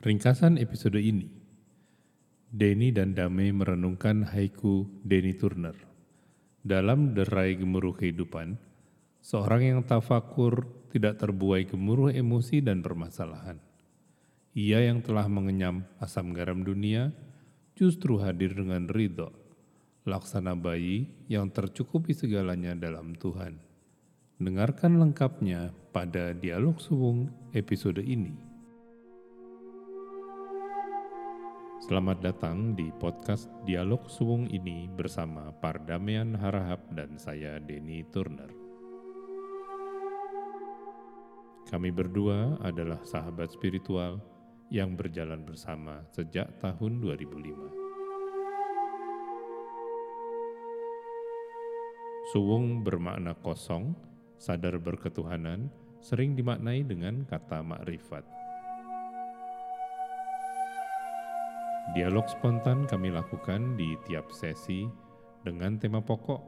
Ringkasan episode ini, Denny dan Dame merenungkan haiku Denny Turner. Dalam derai gemuruh kehidupan, seorang yang tafakur tidak terbuai gemuruh emosi dan permasalahan. Ia yang telah mengenyam asam garam dunia, justru hadir dengan ridho, laksana bayi yang tercukupi segalanya dalam Tuhan. Dengarkan lengkapnya pada dialog suwung episode ini. Selamat datang di podcast Dialog Suwung ini bersama Pardamian Harahap dan saya Denny Turner. Kami berdua adalah sahabat spiritual yang berjalan bersama sejak tahun 2005. Suwung bermakna kosong, sadar berketuhanan, sering dimaknai dengan kata makrifat. Dialog spontan kami lakukan di tiap sesi dengan tema pokok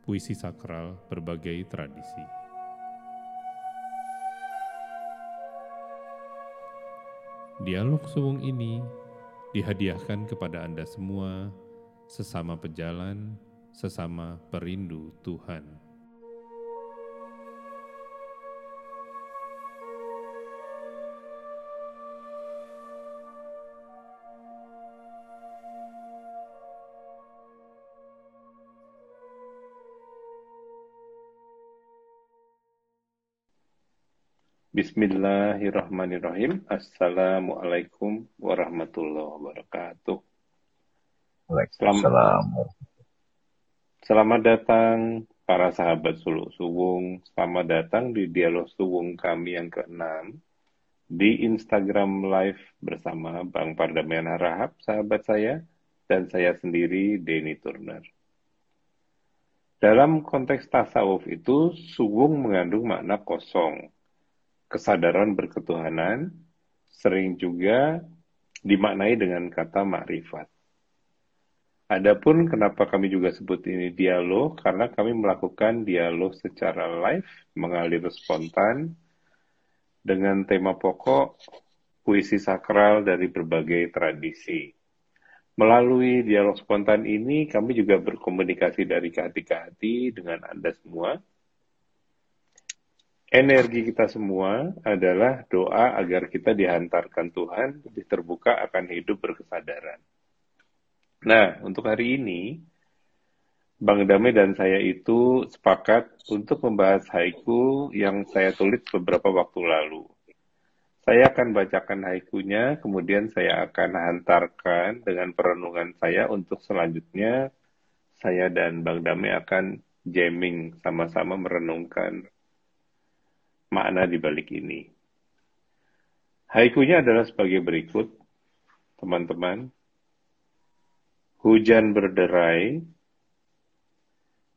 puisi sakral berbagai tradisi. Dialog suwung ini dihadiahkan kepada Anda semua sesama pejalan, sesama perindu Tuhan. Bismillahirrahmanirrahim. Assalamualaikum warahmatullahi wabarakatuh. Selamat, selamat datang para sahabat Suluk Suwung. Selamat datang di dialog Suwung kami yang keenam di Instagram Live bersama Bang Pardamian Harahap, sahabat saya, dan saya sendiri, Denny Turner. Dalam konteks tasawuf itu, suwung mengandung makna kosong, kesadaran berketuhanan sering juga dimaknai dengan kata makrifat. Adapun kenapa kami juga sebut ini dialog, karena kami melakukan dialog secara live, mengalir spontan, dengan tema pokok puisi sakral dari berbagai tradisi. Melalui dialog spontan ini, kami juga berkomunikasi dari hati ke hati dengan Anda semua, energi kita semua adalah doa agar kita dihantarkan Tuhan lebih terbuka akan hidup berkesadaran. Nah, untuk hari ini, Bang Dame dan saya itu sepakat untuk membahas haiku yang saya tulis beberapa waktu lalu. Saya akan bacakan haikunya, kemudian saya akan hantarkan dengan perenungan saya untuk selanjutnya saya dan Bang Dame akan jamming sama-sama merenungkan makna di balik ini. Haikunya adalah sebagai berikut, teman-teman. Hujan berderai,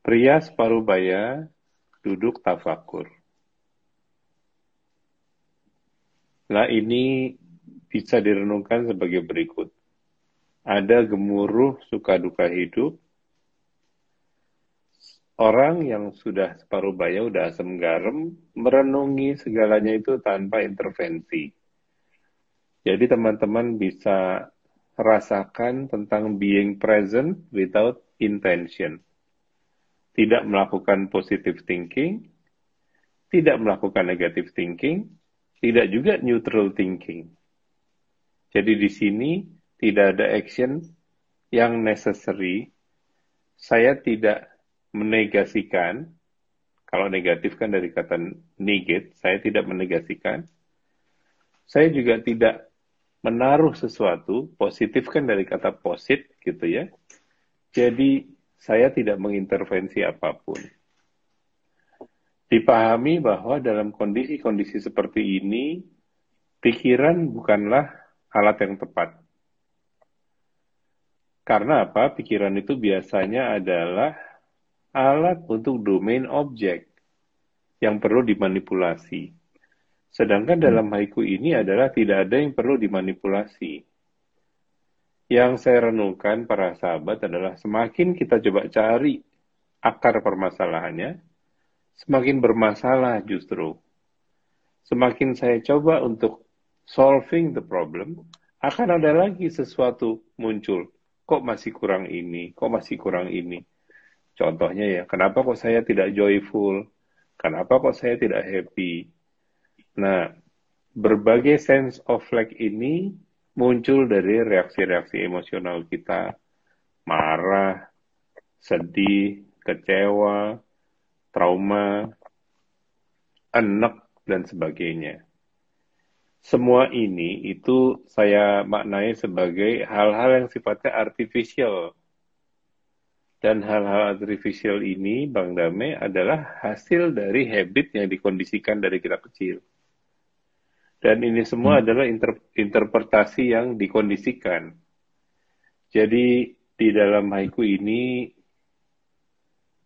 pria separuh baya duduk tafakur. Nah ini bisa direnungkan sebagai berikut. Ada gemuruh suka duka hidup, orang yang sudah separuh baya, udah asam garam, merenungi segalanya itu tanpa intervensi. Jadi teman-teman bisa rasakan tentang being present without intention. Tidak melakukan positive thinking, tidak melakukan negative thinking, tidak juga neutral thinking. Jadi di sini tidak ada action yang necessary. Saya tidak menegasikan, kalau negatif kan dari kata negate, saya tidak menegasikan. Saya juga tidak menaruh sesuatu, positif kan dari kata posit gitu ya. Jadi saya tidak mengintervensi apa pun. Dipahami bahwa dalam kondisi-kondisi seperti ini, pikiran bukanlah alat yang tepat. Karena apa? Pikiran itu biasanya adalah alat untuk domain objek yang perlu dimanipulasi. Sedangkan hmm. dalam haiku ini adalah tidak ada yang perlu dimanipulasi. Yang saya renungkan para sahabat adalah semakin kita coba cari akar permasalahannya, semakin bermasalah justru. Semakin saya coba untuk solving the problem, akan ada lagi sesuatu muncul. Kok masih kurang ini? Kok masih kurang ini? Contohnya ya, kenapa kok saya tidak joyful? Kenapa kok saya tidak happy? Nah, berbagai sense of lack ini muncul dari reaksi-reaksi emosional kita, marah, sedih, kecewa, trauma, enek, dan sebagainya. Semua ini itu saya maknai sebagai hal-hal yang sifatnya artificial. Dan hal-hal artificial ini, Bang Dame, adalah hasil dari habit yang dikondisikan dari kita kecil. Dan ini semua hmm. adalah inter interpretasi yang dikondisikan. Jadi di dalam haiku ini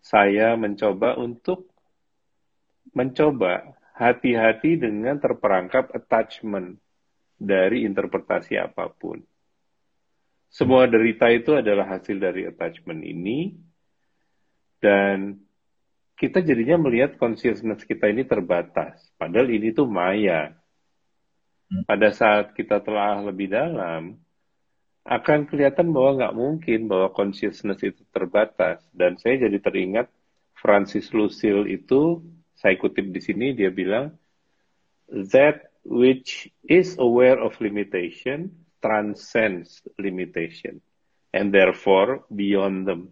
saya mencoba untuk mencoba hati-hati dengan terperangkap attachment dari interpretasi apa pun. Semua derita itu adalah hasil dari attachment ini, dan kita jadinya melihat consciousness kita ini terbatas. Padahal ini tuh maya. Pada saat kita telah lebih dalam, akan kelihatan bahwa nggak mungkin bahwa consciousness itu terbatas. Dan saya jadi teringat Francis Lucille itu, saya kutip di sini, dia bilang, that which is aware of limitation transcends limitation and therefore beyond them.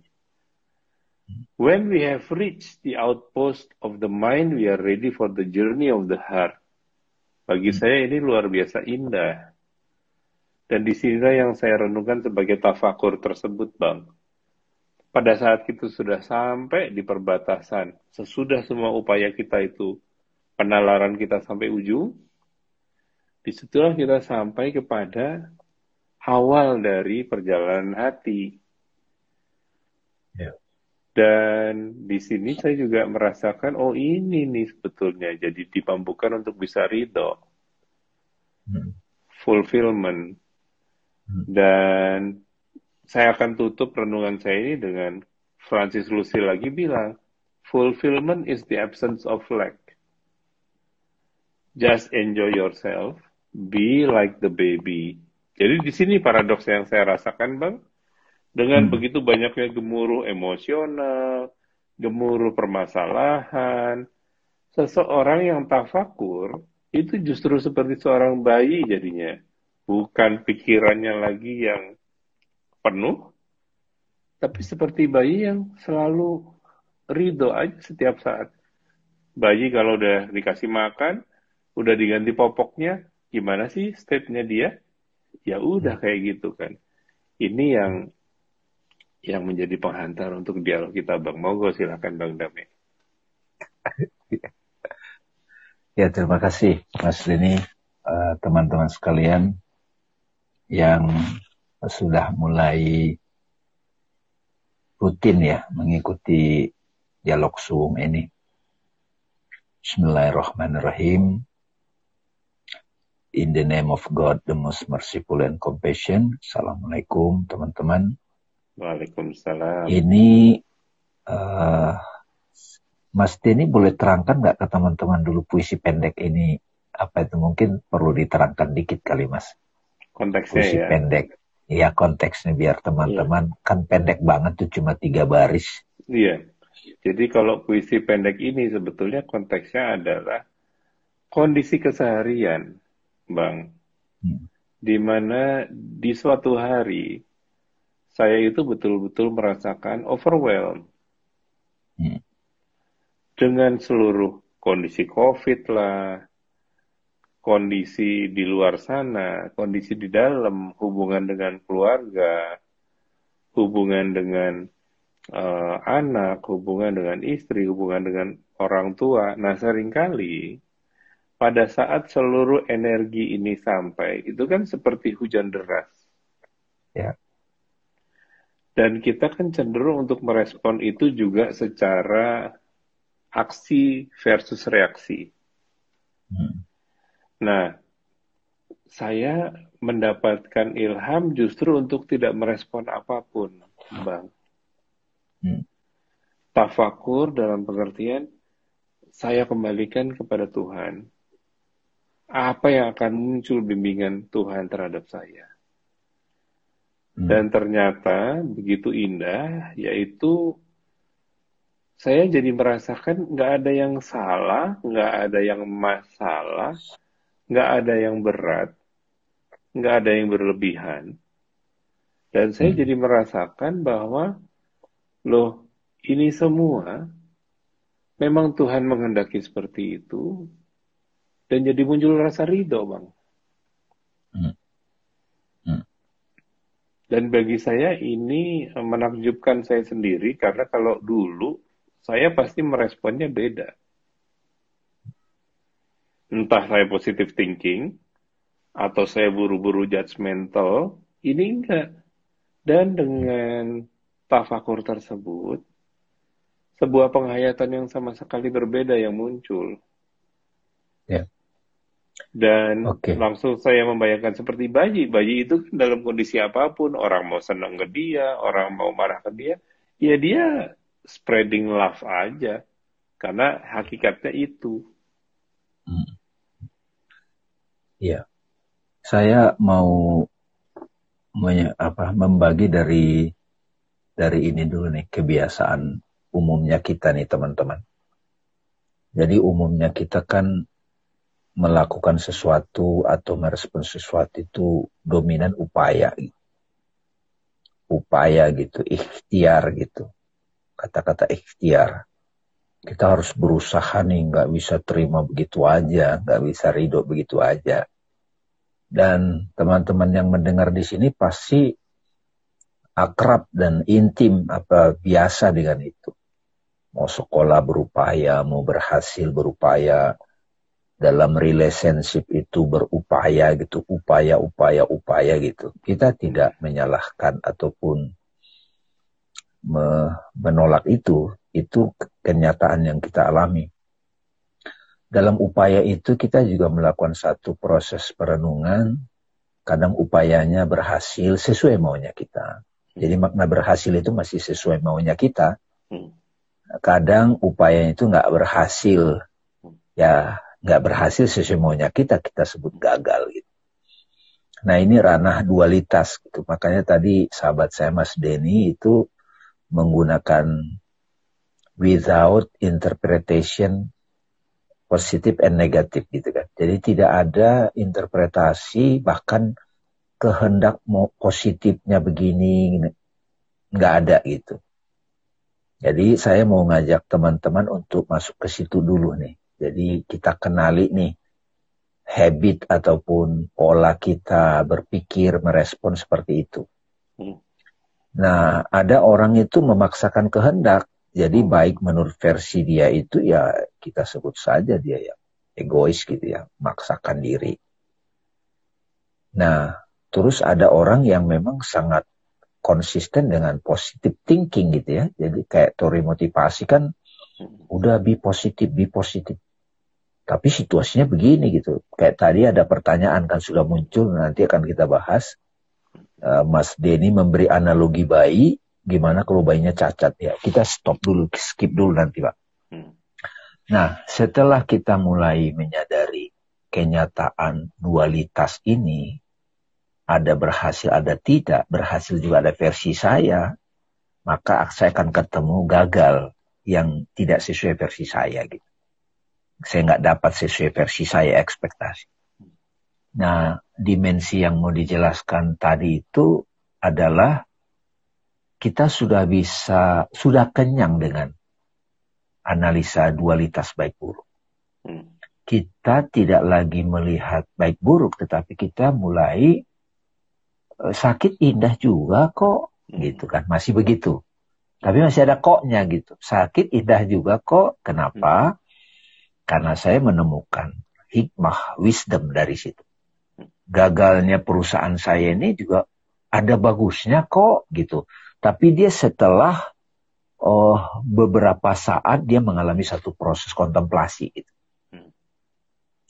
When we have reached the outpost of the mind, we are ready for the journey of the heart. Bagi saya ini luar biasa indah. Dan di sinilah yang saya renungkan sebagai tafakur tersebut, Bang. Pada saat kita sudah sampai di perbatasan, sesudah semua upaya kita itu, penalaran kita sampai ujung, di situlah kita sampai kepada awal dari perjalanan hati. Ya. Dan di sini saya juga merasakan, oh ini nih sebetulnya, jadi dipampukan untuk bisa ridho. Hmm. Fulfillment dan saya akan tutup renungan saya ini dengan Francis Lucy lagi bilang, fulfillment is the absence of lack. Just enjoy yourself, be like the baby. Jadi di sini paradoks yang saya rasakan, Bang. Dengan hmm. begitu banyaknya gemuruh emosional, gemuruh permasalahan, seseorang yang tafakur itu justru seperti seorang bayi jadinya bukan pikirannya lagi yang penuh, tapi seperti bayi yang selalu ridho aja setiap saat. Bayi kalau udah dikasih makan, udah diganti popoknya, gimana sih stepnya dia? Ya udah kayak gitu kan. Ini yang yang menjadi penghantar untuk dialog kita Bang Mogo silakan Bang Dame. Ya terima kasih Mas Lini, eh, teman-teman uh, sekalian yang sudah mulai rutin ya mengikuti dialog Zoom ini. Bismillahirrahmanirrahim. In the name of God, the most merciful and compassion. Assalamualaikum teman-teman. Waalaikumsalam. Ini uh, Mas Denny boleh terangkan nggak ke teman-teman dulu puisi pendek ini apa itu mungkin perlu diterangkan dikit kali Mas konteksnya puisi ya. pendek. Iya konteksnya biar teman-teman iya. kan pendek banget tuh cuma tiga baris. Iya. Jadi kalau puisi pendek ini sebetulnya konteksnya adalah kondisi keseharian, Bang. Hmm. Di mana di suatu hari saya itu betul-betul merasakan overwhelmed. Hmm. Dengan seluruh kondisi COVID lah, kondisi di luar sana, kondisi di dalam, hubungan dengan keluarga, hubungan dengan uh, anak, hubungan dengan istri, hubungan dengan orang tua. Nah, sering kali pada saat seluruh energi ini sampai, itu kan seperti hujan deras. Ya. Dan kita kan cenderung untuk merespon itu juga secara aksi versus reaksi. Hmm Nah, saya mendapatkan ilham justru untuk tidak merespon apa pun, Bang. Hmm. Tafakur dalam pengertian saya kembalikan kepada Tuhan. Apa yang akan muncul bimbingan Tuhan terhadap saya. Hmm. Dan ternyata begitu indah, yaitu saya jadi merasakan nggak ada yang salah, nggak ada yang masalah, nggak ada yang berat, nggak ada yang berlebihan. Dan saya Hmm. jadi merasakan bahwa, loh, ini semua memang Tuhan menghendaki seperti itu, dan jadi muncul rasa ridho, Bang. Hmm. Hmm. Dan bagi saya ini menakjubkan saya sendiri, karena kalau dulu saya pasti meresponnya beda. Entah saya positive thinking, atau saya buru-buru judgmental, ini enggak. Dan dengan tafakur tersebut, sebuah penghayatan yang sama sekali berbeda yang muncul. Ya. Dan Oke. langsung saya membayangkan seperti bayi. Bayi itu dalam kondisi apa pun, orang mau senang ke dia, orang mau marah ke dia, ya dia spreading love aja. Karena hakikatnya itu. Hmm. Iya. Saya mau apa, membagi dari dari ini dulu nih kebiasaan umumnya kita nih teman-teman. Jadi umumnya kita kan melakukan sesuatu atau merespon sesuatu itu dominan upaya. Upaya gitu, ikhtiar gitu. Kata-kata ikhtiar. Kita harus berusaha nih, nggak bisa terima begitu aja, nggak bisa ridho begitu aja. Dan teman-teman yang mendengar di sini pasti akrab dan intim apa biasa dengan itu. Mau sekolah berupaya, mau berhasil berupaya, dalam relationship itu berupaya gitu, upaya, upaya, upaya gitu. Kita tidak menyalahkan ataupun me- menolak itu, itu kenyataan yang kita alami. Dalam upaya itu kita juga melakukan satu proses perenungan, kadang upayanya berhasil sesuai maunya kita. Jadi makna berhasil itu masih sesuai maunya kita. Hmm. Kadang upaya itu nggak berhasil, ya nggak berhasil sesuai maunya kita, kita sebut gagal gitu. Nah ini ranah dualitas gitu. Makanya tadi sahabat saya Mas Denny itu menggunakan without interpretation positif and negatif gitu kan. Jadi tidak ada interpretasi bahkan kehendak mau positifnya begini nggak ada gitu. Jadi saya mau ngajak teman-teman untuk masuk ke situ dulu nih. Jadi kita kenali nih habit ataupun pola kita berpikir merespon seperti itu. Hmm. Nah, ada orang itu memaksakan kehendak. Jadi baik menurut versi dia itu ya kita sebut saja dia ya egois gitu ya, maksakan diri. Nah, terus ada orang yang memang sangat konsisten dengan positive thinking gitu ya. Jadi kayak teori motivasi kan udah be positif, be positif. Tapi situasinya begini gitu. Kayak tadi ada pertanyaan kan sudah muncul, nanti akan kita bahas. Uh, Mas Denny memberi analogi bayi, gimana kalau bayinya cacat ya. Kita stop dulu, skip dulu nanti Pak. Hmm. Nah, setelah kita mulai menyadari kenyataan dualitas ini, ada berhasil, ada tidak, berhasil juga ada versi saya, maka saya akan ketemu gagal yang tidak sesuai versi saya gitu. Saya nggak dapat sesuai versi saya ekspektasi. Nah, dimensi yang mau dijelaskan tadi itu adalah kita sudah bisa, sudah kenyang dengan analisa dualitas baik buruk. Hmm. Kita tidak lagi melihat baik buruk, tetapi kita mulai eh, sakit indah juga kok, gitu kan, masih begitu. Tapi masih ada koknya gitu. Sakit indah juga kok. Kenapa? Karena saya menemukan hikmah, wisdom dari situ. Gagalnya perusahaan saya ini juga ada bagusnya kok gitu. Tapi dia setelah oh, beberapa saat dia mengalami satu proses kontemplasi gitu. Hmm.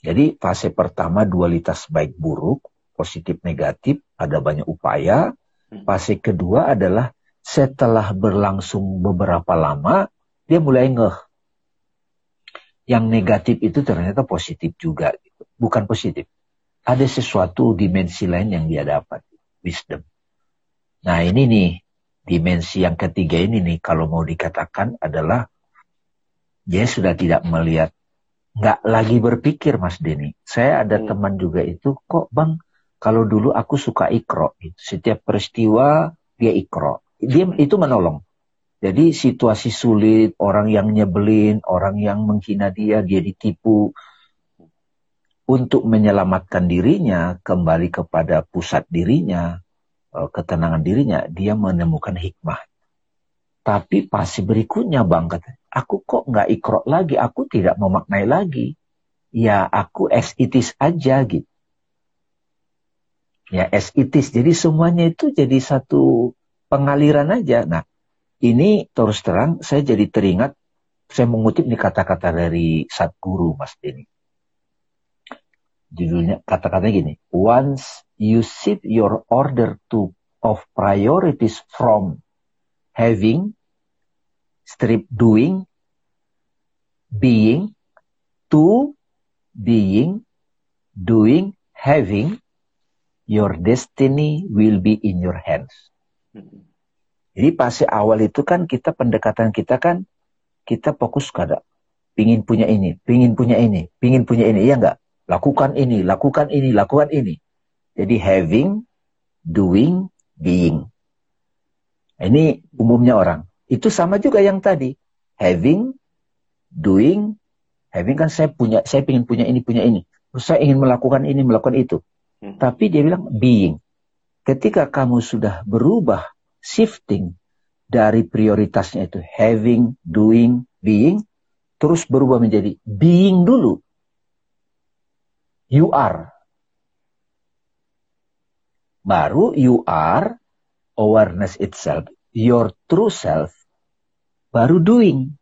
Jadi fase pertama dualitas baik buruk, positif negatif, ada banyak upaya. Hmm. Fase kedua adalah setelah berlangsung beberapa lama, dia mulai ngeh. Yang negatif itu ternyata positif juga. Gitu. bukan positif. Ada sesuatu dimensi lain yang dia dapat, wisdom. Nah ini nih, dimensi yang ketiga ini nih, kalau mau dikatakan adalah dia sudah tidak melihat, nggak lagi berpikir Mas Denny. Saya ada hmm. teman juga itu, kok bang, kalau dulu aku suka ikro, gitu. setiap peristiwa dia ikro. Dia itu menolong. Jadi situasi sulit, orang yang nyebelin, orang yang menghina dia, dia ditipu. Untuk menyelamatkan dirinya, kembali kepada pusat dirinya, eh, ketenangan dirinya, dia menemukan hikmah. Tapi pasti berikutnya bang, kata, aku kok nggak ikro lagi, aku tidak memaknai lagi. Ya aku as it is aja gitu. Ya as it is. Jadi semuanya itu jadi satu pengaliran aja. Nah ini terus terang saya jadi teringat, saya mengutip nih kata-kata dari Satguru Mas Denny. Judulnya kata-katanya gini, once you shift your order to of priorities from having strip doing, being, to being, doing, having, your destiny will be in your hands. Jadi pasti awal itu kan kita pendekatan kita kan kita fokus kada pingin punya ini, pingin punya ini, pingin punya ini, iya enggak? Lakukan ini, lakukan ini, lakukan ini. Jadi having, doing, being. Ini umumnya orang. Itu sama juga yang tadi. Having, doing, having kan saya punya, saya ingin punya ini, punya ini. Terus saya ingin melakukan ini, melakukan itu. Hmm. Tapi dia bilang being. Ketika kamu sudah berubah, shifting dari prioritasnya itu having, doing, being, terus berubah menjadi being dulu. You are. Baru you are awareness itself, your true self baru doing.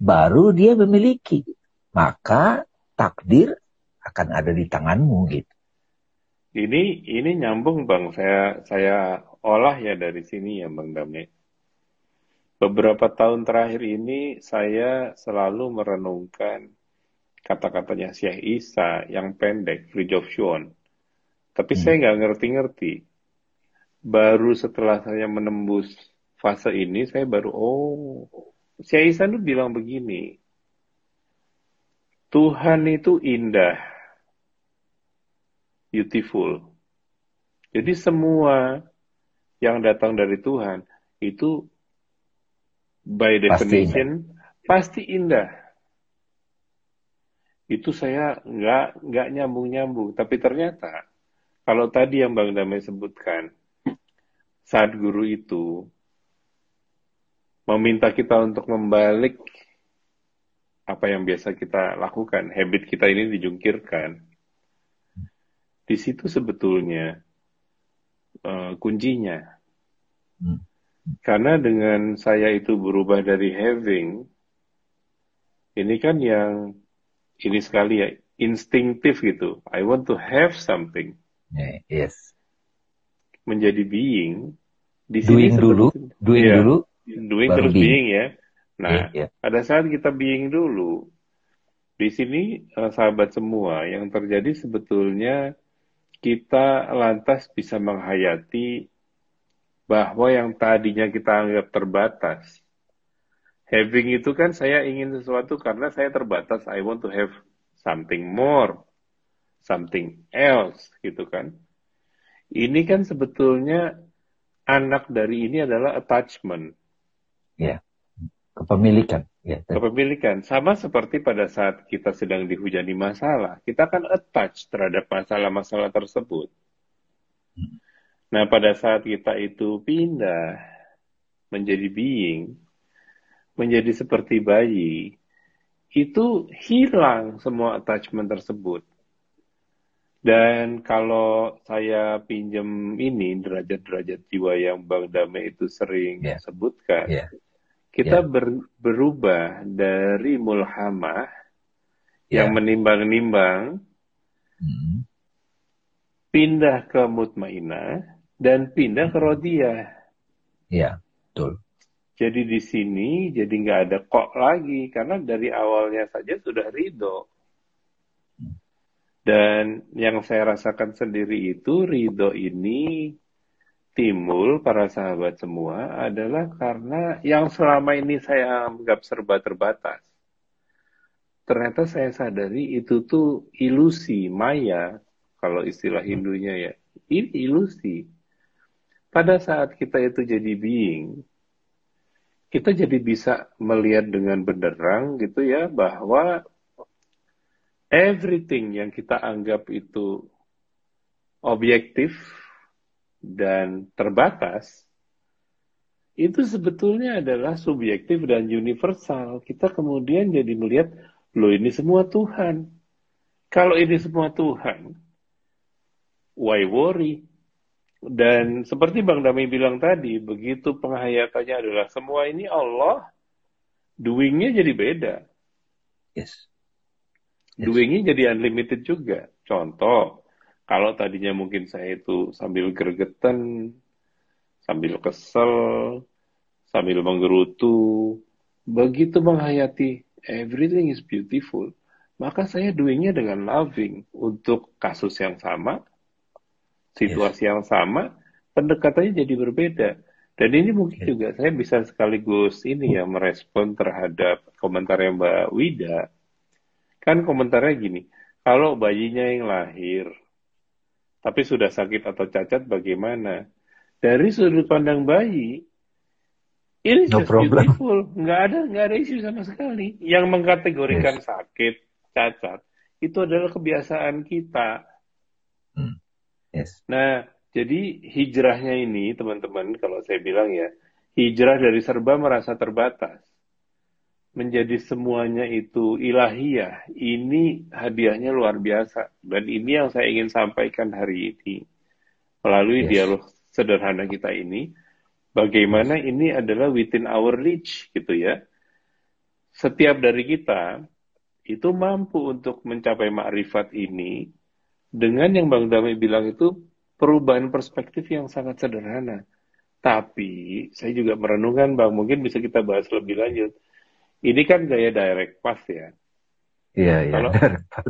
Baru dia memiliki. Maka takdir akan ada di tanganmu gitu. Ini ini nyambung Bang, saya saya olah ya dari sini ya Bang Dame. Beberapa tahun terakhir ini saya selalu merenungkan kata-katanya Syekh Isa yang pendek, Free of. Tapi hmm. saya nggak ngerti-ngerti. Baru setelah saya menembus fase ini saya baru oh si Aisyah itu bilang begini Tuhan itu indah beautiful. Jadi semua yang datang dari Tuhan itu by definition pasti, pasti indah. Itu saya nggak nggak nyambung nyambung tapi ternyata kalau tadi yang Bang Damai sebutkan saat guru itu meminta kita untuk membalik apa yang biasa kita lakukan, habit kita ini dijungkirkan. Di situ sebetulnya uh, kuncinya. Hmm. Karena dengan saya itu berubah dari having, ini kan yang ini sekali ya instinktif gitu. I want to have something. Yeah, yes. Menjadi being. Di sini doing dulu, doing ya, dulu, doing terus being. being ya. Nah, yeah, yeah. pada saat kita being dulu, di sini uh, sahabat semua yang terjadi sebetulnya kita lantas bisa menghayati bahwa yang tadinya kita anggap terbatas. Having itu kan saya ingin sesuatu karena saya terbatas. I want to have something more, something else gitu kan. Ini kan sebetulnya anak dari ini adalah attachment ya kepemilikan ya kepemilikan sama seperti pada saat kita sedang dihujani masalah kita kan attach terhadap masalah-masalah tersebut hmm. nah pada saat kita itu pindah menjadi being menjadi seperti bayi itu hilang semua attachment tersebut dan kalau saya pinjam ini derajat-derajat jiwa yang Bang Dame itu sering yeah. sebutkan, yeah. Kita yeah. ber, berubah dari mulhamah yeah. yang menimbang-nimbang hmm. pindah ke mutmainah dan pindah ke rodiah. Iya, betul. Jadi di sini jadi nggak ada kok lagi karena dari awalnya saja sudah ridho. Dan yang saya rasakan sendiri itu ridho ini timbul para sahabat semua adalah karena yang selama ini saya anggap serba terbatas. Ternyata saya sadari itu tuh ilusi, maya, kalau istilah Hindunya ya. Ini ilusi. Pada saat kita itu jadi being, kita jadi bisa melihat dengan benderang gitu ya bahwa everything yang kita anggap itu objektif dan terbatas itu sebetulnya adalah subjektif dan universal. Kita kemudian jadi melihat, loh ini semua Tuhan. Kalau ini semua Tuhan, why worry? Dan seperti Bang Dami bilang tadi, begitu penghayatannya adalah semua ini Allah, doingnya jadi beda. Yes. yes. Doingnya jadi unlimited juga. Contoh, kalau tadinya mungkin saya itu sambil gregetan, sambil kesel, sambil menggerutu, begitu menghayati everything is beautiful, maka saya doingnya dengan loving untuk kasus yang sama, situasi yes. yang sama, pendekatannya jadi berbeda. Dan ini mungkin yes. juga saya bisa sekaligus ini ya merespon terhadap komentar yang Mbak Wida. Kan komentarnya gini, kalau bayinya yang lahir, tapi sudah sakit atau cacat bagaimana? Dari sudut pandang bayi, ini no problem. beautiful, nggak ada nggak ada isu sama sekali. Yang mengkategorikan yes. sakit, cacat, itu adalah kebiasaan kita. Hmm. Yes. Nah, jadi hijrahnya ini teman-teman, kalau saya bilang ya, hijrah dari serba merasa terbatas menjadi semuanya itu ilahiyah, ini hadiahnya luar biasa. Dan ini yang saya ingin sampaikan hari ini. Melalui yes. dialog sederhana kita ini, bagaimana ini adalah within our reach gitu ya. Setiap dari kita itu mampu untuk mencapai makrifat ini dengan yang Bang Dami bilang itu perubahan perspektif yang sangat sederhana. Tapi saya juga merenungkan Bang, mungkin bisa kita bahas lebih lanjut ini kan gaya direct pass ya. Iya, iya. Kalau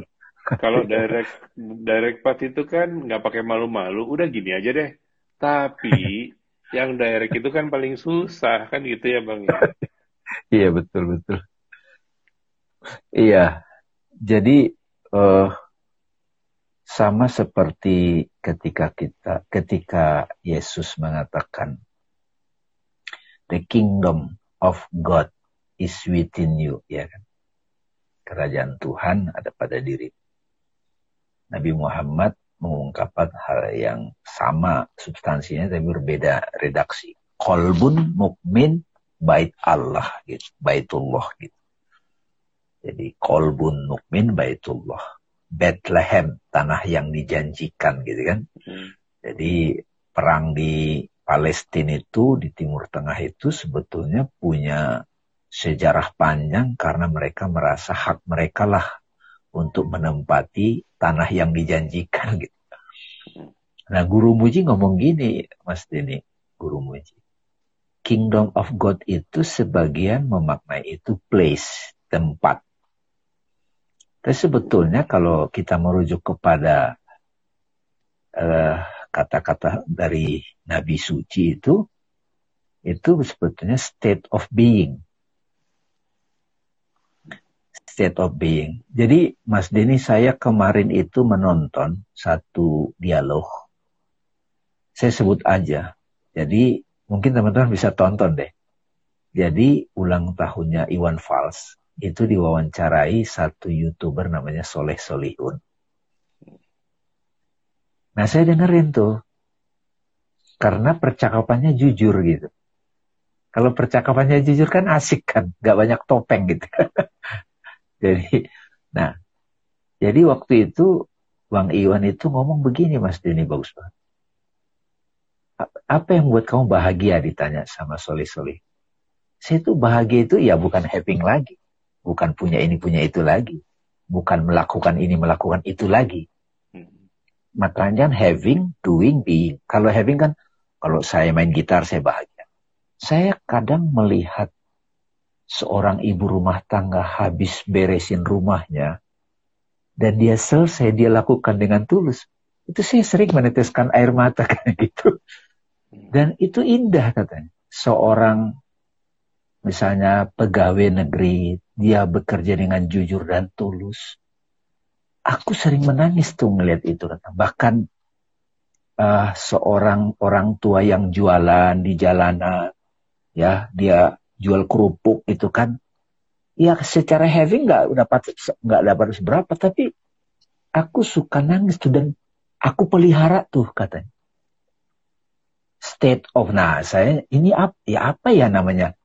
kalau direct direct pass itu kan nggak pakai malu-malu, udah gini aja deh. Tapi yang direct itu kan paling susah kan gitu ya bang ya. iya betul betul. Iya, jadi uh, sama seperti ketika kita ketika Yesus mengatakan the kingdom of God is within you, ya kan? Kerajaan Tuhan ada pada diri. Nabi Muhammad mengungkapkan hal yang sama substansinya tapi berbeda redaksi. Kolbun mukmin bait Allah gitu, baitullah gitu. Jadi kolbun mukmin baitullah. Bethlehem, tanah yang dijanjikan gitu kan. Hmm. Jadi perang di Palestina itu di Timur Tengah itu sebetulnya punya sejarah panjang karena mereka merasa hak mereka lah untuk menempati tanah yang dijanjikan gitu. Nah Guru Muji ngomong gini Mas Dini, Guru Muji. Kingdom of God itu sebagian memaknai itu place, tempat. Tapi sebetulnya kalau kita merujuk kepada eh, kata-kata uh, dari Nabi Suci itu, itu sebetulnya state of being state of being. Jadi Mas Denny saya kemarin itu menonton satu dialog. Saya sebut aja. Jadi mungkin teman-teman bisa tonton deh. Jadi ulang tahunnya Iwan Fals itu diwawancarai satu youtuber namanya Soleh Solihun. Nah saya dengerin tuh. Karena percakapannya jujur gitu. Kalau percakapannya jujur kan asik kan. Gak banyak topeng gitu. Jadi, nah, jadi waktu itu Bang Iwan itu ngomong begini Mas Dini bagus banget. Apa yang buat kamu bahagia ditanya sama Soleh Soleh. Saya itu bahagia itu ya bukan having lagi. Bukan punya ini punya itu lagi. Bukan melakukan ini melakukan itu lagi. Makanya having, doing, being. Kalau having kan, kalau saya main gitar saya bahagia. Saya kadang melihat seorang ibu rumah tangga habis beresin rumahnya, dan dia selesai dia lakukan dengan tulus, itu saya sering meneteskan air mata kayak gitu. Dan itu indah katanya. Seorang misalnya pegawai negeri, dia bekerja dengan jujur dan tulus. Aku sering menangis tuh ngeliat itu. Bahkan uh, seorang orang tua yang jualan di jalanan, ya dia jual kerupuk itu kan. Ya secara heavy nggak dapat nggak dapat seberapa tapi aku suka nangis tuh dan aku pelihara tuh katanya. State of nah saya ini apa ya apa ya namanya?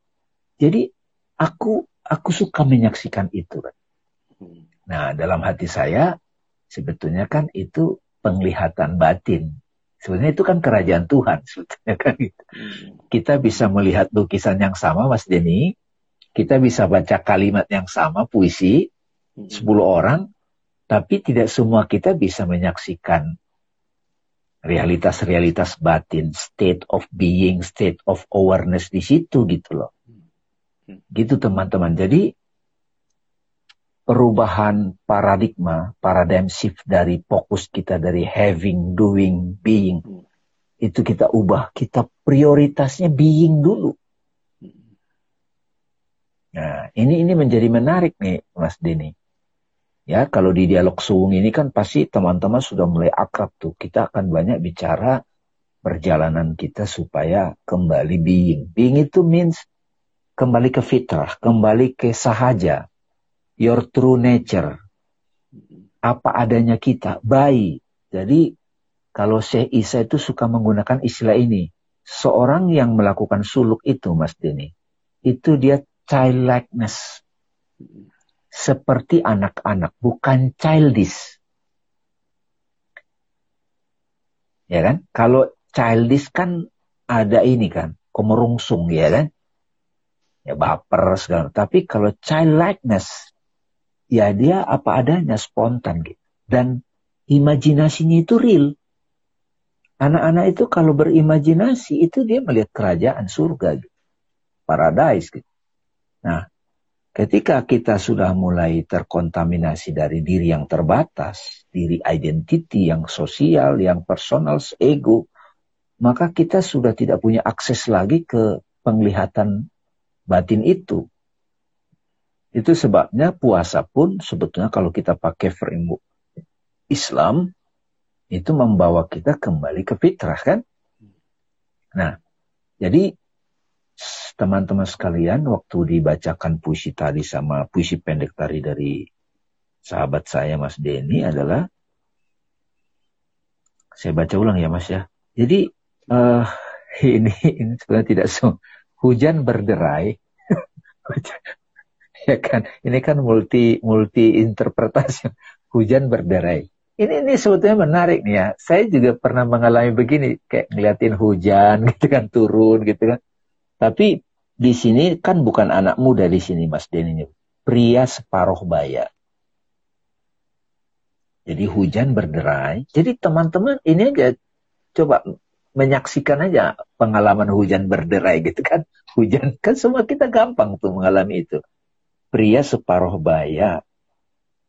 Jadi aku aku suka menyaksikan itu kan nah dalam hati saya sebetulnya kan itu penglihatan batin sebenarnya itu kan kerajaan Tuhan sebetulnya kan gitu. Hmm. kita bisa melihat lukisan yang sama Mas Denny kita bisa baca kalimat yang sama, puisi, 10 orang, tapi tidak semua kita bisa menyaksikan realitas-realitas batin, state of being, state of awareness di situ gitu loh. Gitu teman-teman. Jadi perubahan paradigma, paradigm shift dari fokus kita dari having, doing, being, itu kita ubah. Kita prioritasnya being dulu. Nah, ini ini menjadi menarik nih, Mas Denny. Ya, kalau di dialog suung ini kan pasti teman-teman sudah mulai akrab tuh. Kita akan banyak bicara perjalanan kita supaya kembali being. Being itu means kembali ke fitrah, kembali ke sahaja. Your true nature. Apa adanya kita, baik. Jadi kalau Syekh Isa itu suka menggunakan istilah ini. Seorang yang melakukan suluk itu, Mas Denny, itu dia childlikeness. Seperti anak-anak, bukan childish. Ya kan? Kalau childish kan ada ini kan, kemerungsung ya kan? Ya baper segala. Tapi kalau childlikeness, ya dia apa adanya, spontan gitu. Dan imajinasinya itu real. Anak-anak itu kalau berimajinasi itu dia melihat kerajaan surga gitu. Paradise gitu. Nah, ketika kita sudah mulai terkontaminasi dari diri yang terbatas, diri identity yang sosial, yang personal, ego, maka kita sudah tidak punya akses lagi ke penglihatan batin itu. Itu sebabnya puasa pun sebetulnya kalau kita pakai framework Islam, itu membawa kita kembali ke fitrah kan? Nah, jadi teman-teman sekalian waktu dibacakan puisi tadi sama puisi pendek tadi dari sahabat saya Mas Denny adalah saya baca ulang ya Mas ya. Jadi uh, ini, ini sebenarnya tidak so hujan berderai ya kan ini kan multi multi interpretasi hujan berderai ini ini sebetulnya menarik nih ya saya juga pernah mengalami begini kayak ngeliatin hujan gitu kan turun gitu kan tapi di sini kan bukan anak muda di sini Mas Denny. Pria separuh baya. Jadi hujan berderai. Jadi teman-teman ini aja coba menyaksikan aja pengalaman hujan berderai gitu kan. Hujan kan semua kita gampang tuh mengalami itu. Pria separuh baya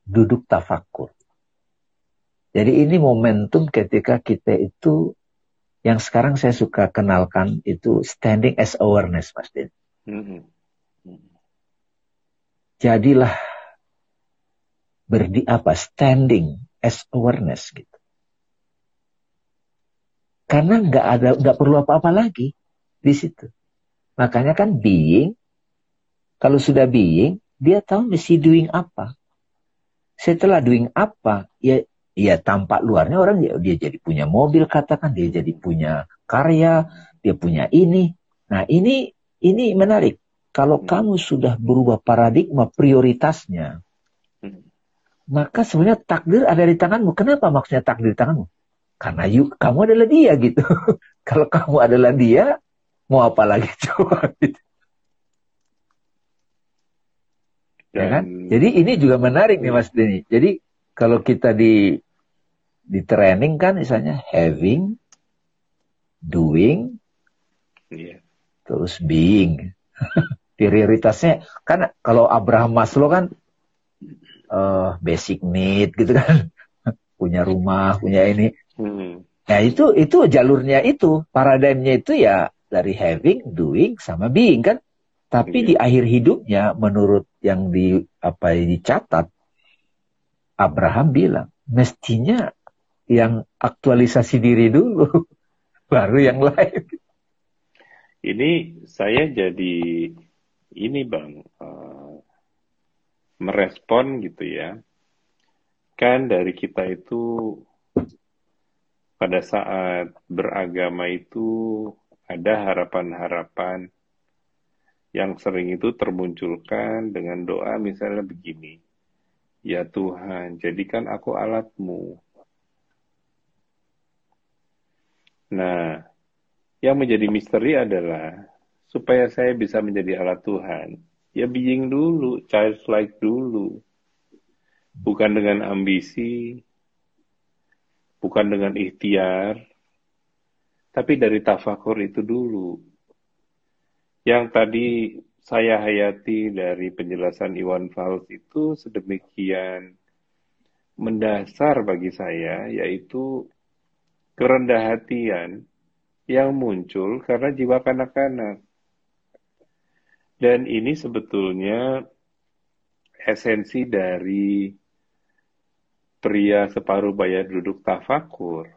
duduk tafakur. Jadi ini momentum ketika kita itu yang sekarang saya suka kenalkan itu standing as awareness, Mas Din. Mm-hmm. Jadilah berdi apa standing as awareness gitu. Karena nggak ada nggak perlu apa-apa lagi di situ. Makanya kan being kalau sudah being dia tahu mesti doing apa. Setelah doing apa, ya ya tampak luarnya orang ya dia jadi punya mobil katakan dia jadi punya karya dia punya ini nah ini ini menarik kalau hmm. kamu sudah berubah paradigma prioritasnya hmm. maka sebenarnya takdir ada di tanganmu kenapa maksudnya takdir di tanganmu karena you, kamu adalah dia gitu kalau kamu adalah dia mau apa lagi coba gitu. Ya kan? jadi ini juga menarik nih mas Denny. Jadi kalau kita di di training kan misalnya having, doing, yeah. terus being. Prioritasnya kan kalau Abraham Maslow kan uh, basic need gitu kan. Punya rumah punya ini. Hmm. nah itu itu jalurnya itu paradigmnya itu ya dari having doing sama being kan tapi hmm. di akhir hidupnya menurut yang di apa yang dicatat Abraham bilang mestinya yang aktualisasi diri dulu baru yang lain ini saya jadi ini bang uh, merespon gitu ya kan dari kita itu pada saat beragama itu ada harapan-harapan yang sering itu termunculkan dengan doa misalnya begini ya Tuhan jadikan aku alatmu nah yang menjadi misteri adalah supaya saya bisa menjadi alat Tuhan. Ya being dulu, childlike dulu. Bukan dengan ambisi, bukan dengan ikhtiar, tapi dari tafakur itu dulu. Yang tadi saya hayati dari penjelasan Iwan Fals itu sedemikian mendasar bagi saya, yaitu kerendah hatian yang muncul karena jiwa kanak-kanak. Dan ini sebetulnya esensi dari pria separuh bayar duduk tafakur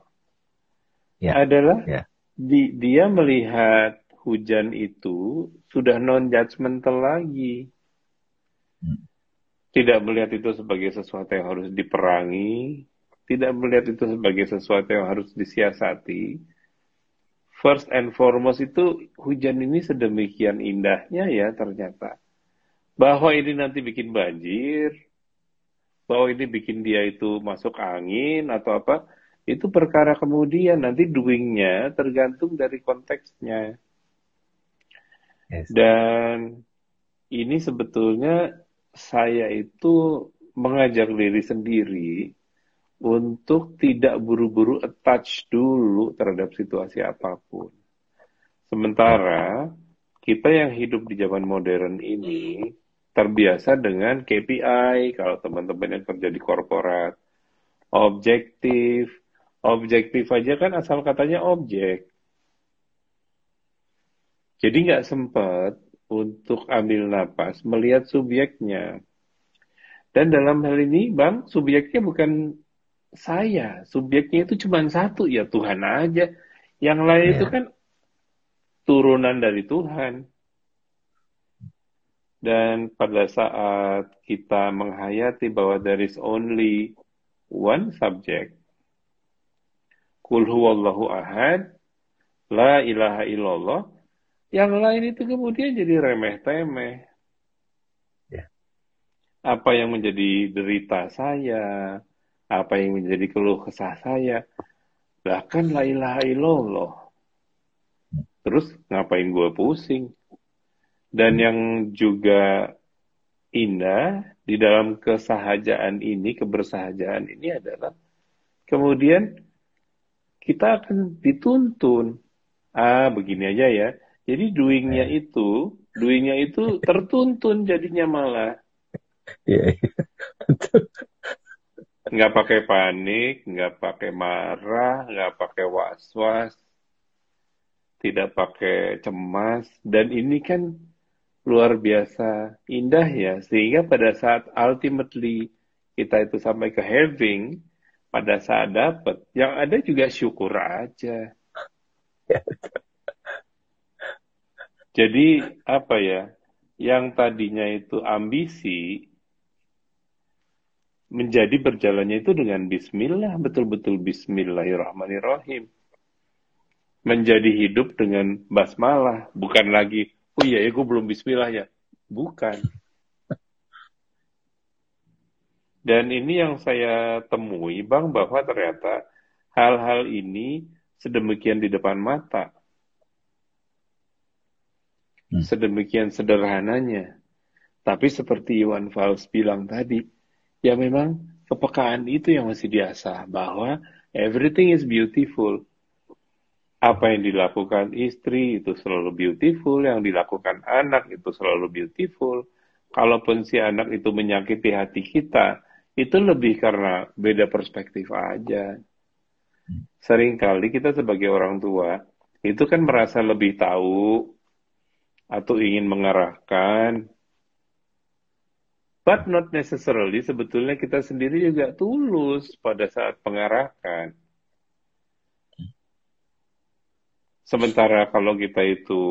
ya, adalah ya. Di, dia melihat hujan itu sudah non judgmental lagi. Hmm. Tidak melihat itu sebagai sesuatu yang harus diperangi, tidak melihat itu sebagai sesuatu yang harus disiasati, first and foremost itu hujan ini sedemikian indahnya ya ternyata. Bahwa ini nanti bikin banjir, bahwa ini bikin dia itu masuk angin atau apa, itu perkara kemudian nanti doingnya tergantung dari konteksnya. Dan ini sebetulnya saya itu mengajak diri sendiri untuk tidak buru-buru attach dulu terhadap situasi apa pun. Sementara kita yang hidup di zaman modern ini terbiasa dengan KPI kalau teman-teman yang kerja di korporat, objektif, objektif aja kan asal katanya objek. Jadi nggak sempat untuk ambil napas melihat subjeknya. Dan dalam hal ini, Bang, subjeknya bukan saya subjeknya itu cuma satu ya Tuhan aja yang lain yeah. itu kan turunan dari Tuhan dan pada saat kita menghayati bahwa there is only one subject kul huwallahu ahad la ilaha illallah yang lain itu kemudian jadi remeh temeh. Yeah. apa yang menjadi derita saya apa yang menjadi keluh kesah saya bahkan la ilaha illallah. Terus ngapain gue pusing? Dan yang juga indah di dalam kesahajaan ini kebersahajaan ini adalah kemudian kita akan dituntun. Ah begini aja ya jadi doingnya eh. itu doingnya itu tertuntun jadinya malah Iya, iya. nggak pakai panik, nggak pakai marah, nggak pakai was-was, tidak pakai cemas, dan ini kan luar biasa indah ya, sehingga pada saat ultimately kita itu sampai ke having, pada saat dapat, yang ada juga syukur aja. Jadi apa ya, yang tadinya itu ambisi, menjadi berjalannya itu dengan bismillah, betul-betul bismillahirrahmanirrahim. Menjadi hidup dengan basmalah, bukan lagi, oh iya ya gue belum bismillah ya. Bukan. Dan ini yang saya temui, Bang, bahwa ternyata hal-hal ini sedemikian di depan mata. Hmm. Sedemikian sederhananya. Tapi seperti Iwan Fals bilang tadi, ya memang kepekaan itu yang masih diasah bahwa everything is beautiful. Apa yang dilakukan istri itu selalu beautiful, yang dilakukan anak itu selalu beautiful. Kalaupun si anak itu menyakiti hati kita, itu lebih karena beda perspektif aja. Seringkali kita sebagai orang tua itu kan merasa lebih tahu atau ingin mengarahkan, but not necessarily sebetulnya kita sendiri juga tulus pada saat pengarahkan. Sementara kalau kita itu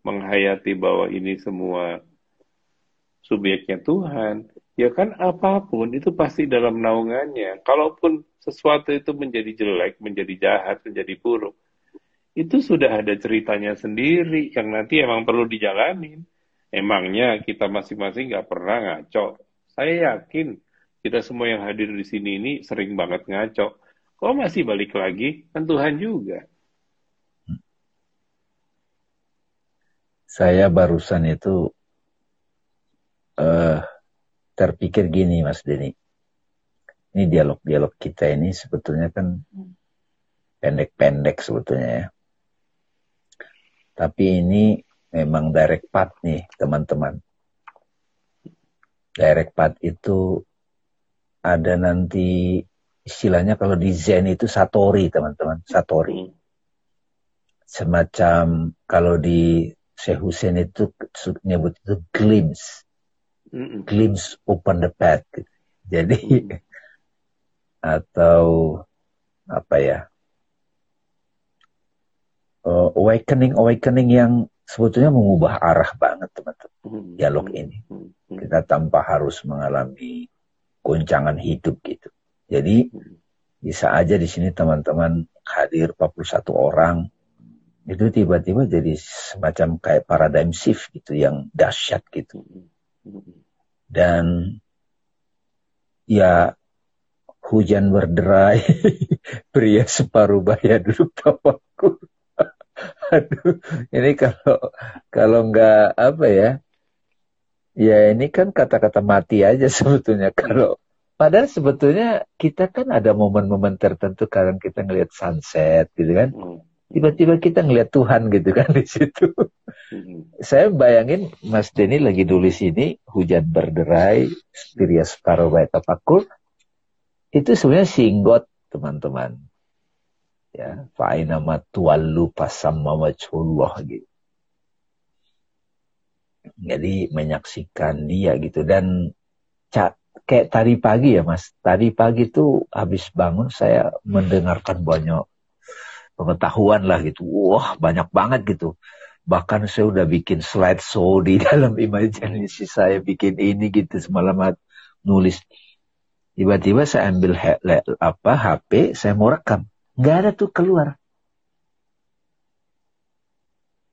menghayati bahwa ini semua subjeknya Tuhan, ya kan apa pun itu pasti dalam naungannya. Kalaupun sesuatu itu menjadi jelek, menjadi jahat, menjadi buruk, itu sudah ada ceritanya sendiri yang nanti emang perlu dijalanin. Emangnya kita masing-masing nggak pernah ngaco. Saya yakin kita semua yang hadir di sini ini sering banget ngaco. Kok masih balik lagi? Kan Tuhan juga. Saya barusan itu uh, terpikir gini Mas Denny. Ini dialog-dialog kita ini sebetulnya kan pendek-pendek sebetulnya ya. Tapi ini memang direct path nih teman-teman. Direct path itu ada nanti istilahnya kalau di Zen itu Satori teman-teman. Satori. Semacam kalau di Syekh Hussein itu nyebut itu glimpse. Glimpse open the path. Jadi atau apa ya uh, awakening awakening yang sebetulnya mengubah arah banget teman-teman hmm. dialog ini hmm. Hmm. kita tanpa harus mengalami goncangan hidup gitu jadi bisa aja di sini teman-teman hadir 41 orang itu tiba-tiba jadi semacam kayak paradigm shift gitu yang dahsyat gitu dan ya hujan berderai pria separuh baya duduk tawakur Aduh, ini kalau kalau nggak apa ya, ya ini kan kata-kata mati aja sebetulnya. Kalau padahal sebetulnya kita kan ada momen-momen tertentu kadang kita ngelihat sunset gitu kan. Hmm. Tiba-tiba kita ngelihat Tuhan gitu kan di situ. Hmm. Saya bayangin Mas Denny lagi tulis ini hujan berderai, Spiria separuh baik tapakur. Itu sebenarnya singgot teman-teman ya fa'ina tuwallu pasamma wajhullah gitu. Jadi menyaksikan dia gitu. Dan kayak tadi pagi ya mas. Tadi pagi tuh habis bangun saya mendengarkan banyak pengetahuan lah gitu. Wah banyak banget gitu. Bahkan saya udah bikin slide show di dalam imajinasi saya bikin ini gitu semalam nulis. Tiba-tiba saya ambil apa HP saya mau rekam Nggak ada tuh keluar.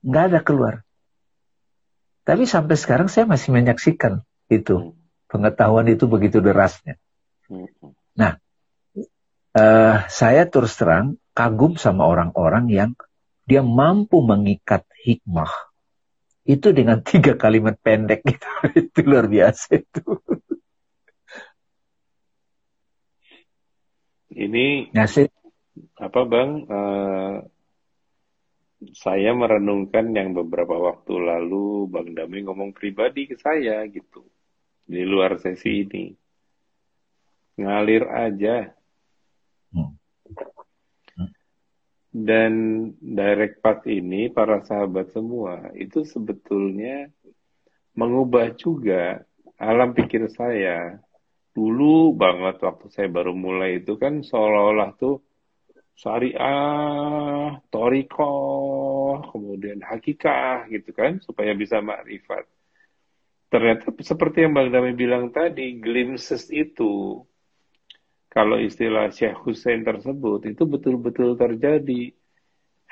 Nggak ada keluar. Tapi sampai sekarang saya masih menyaksikan itu. Pengetahuan itu begitu derasnya. Nah, uh, saya terus terang kagum sama orang-orang yang dia mampu mengikat hikmah itu dengan tiga kalimat pendek gitu. itu luar biasa itu. Ini ngasih apa bang? Uh, saya merenungkan yang beberapa waktu lalu bang Dami ngomong pribadi ke saya gitu. Di luar sesi ini. Ngalir aja. Hmm. dan direct path ini para sahabat semua itu sebetulnya mengubah juga alam pikir saya. Dulu banget waktu saya baru mulai itu kan seolah-olah tuh syariah, toriko, kemudian hakikah gitu kan, supaya bisa makrifat. Ternyata seperti yang Bang Dami bilang tadi, glimpses itu, kalau istilah Syekh Hussein tersebut, itu betul-betul terjadi.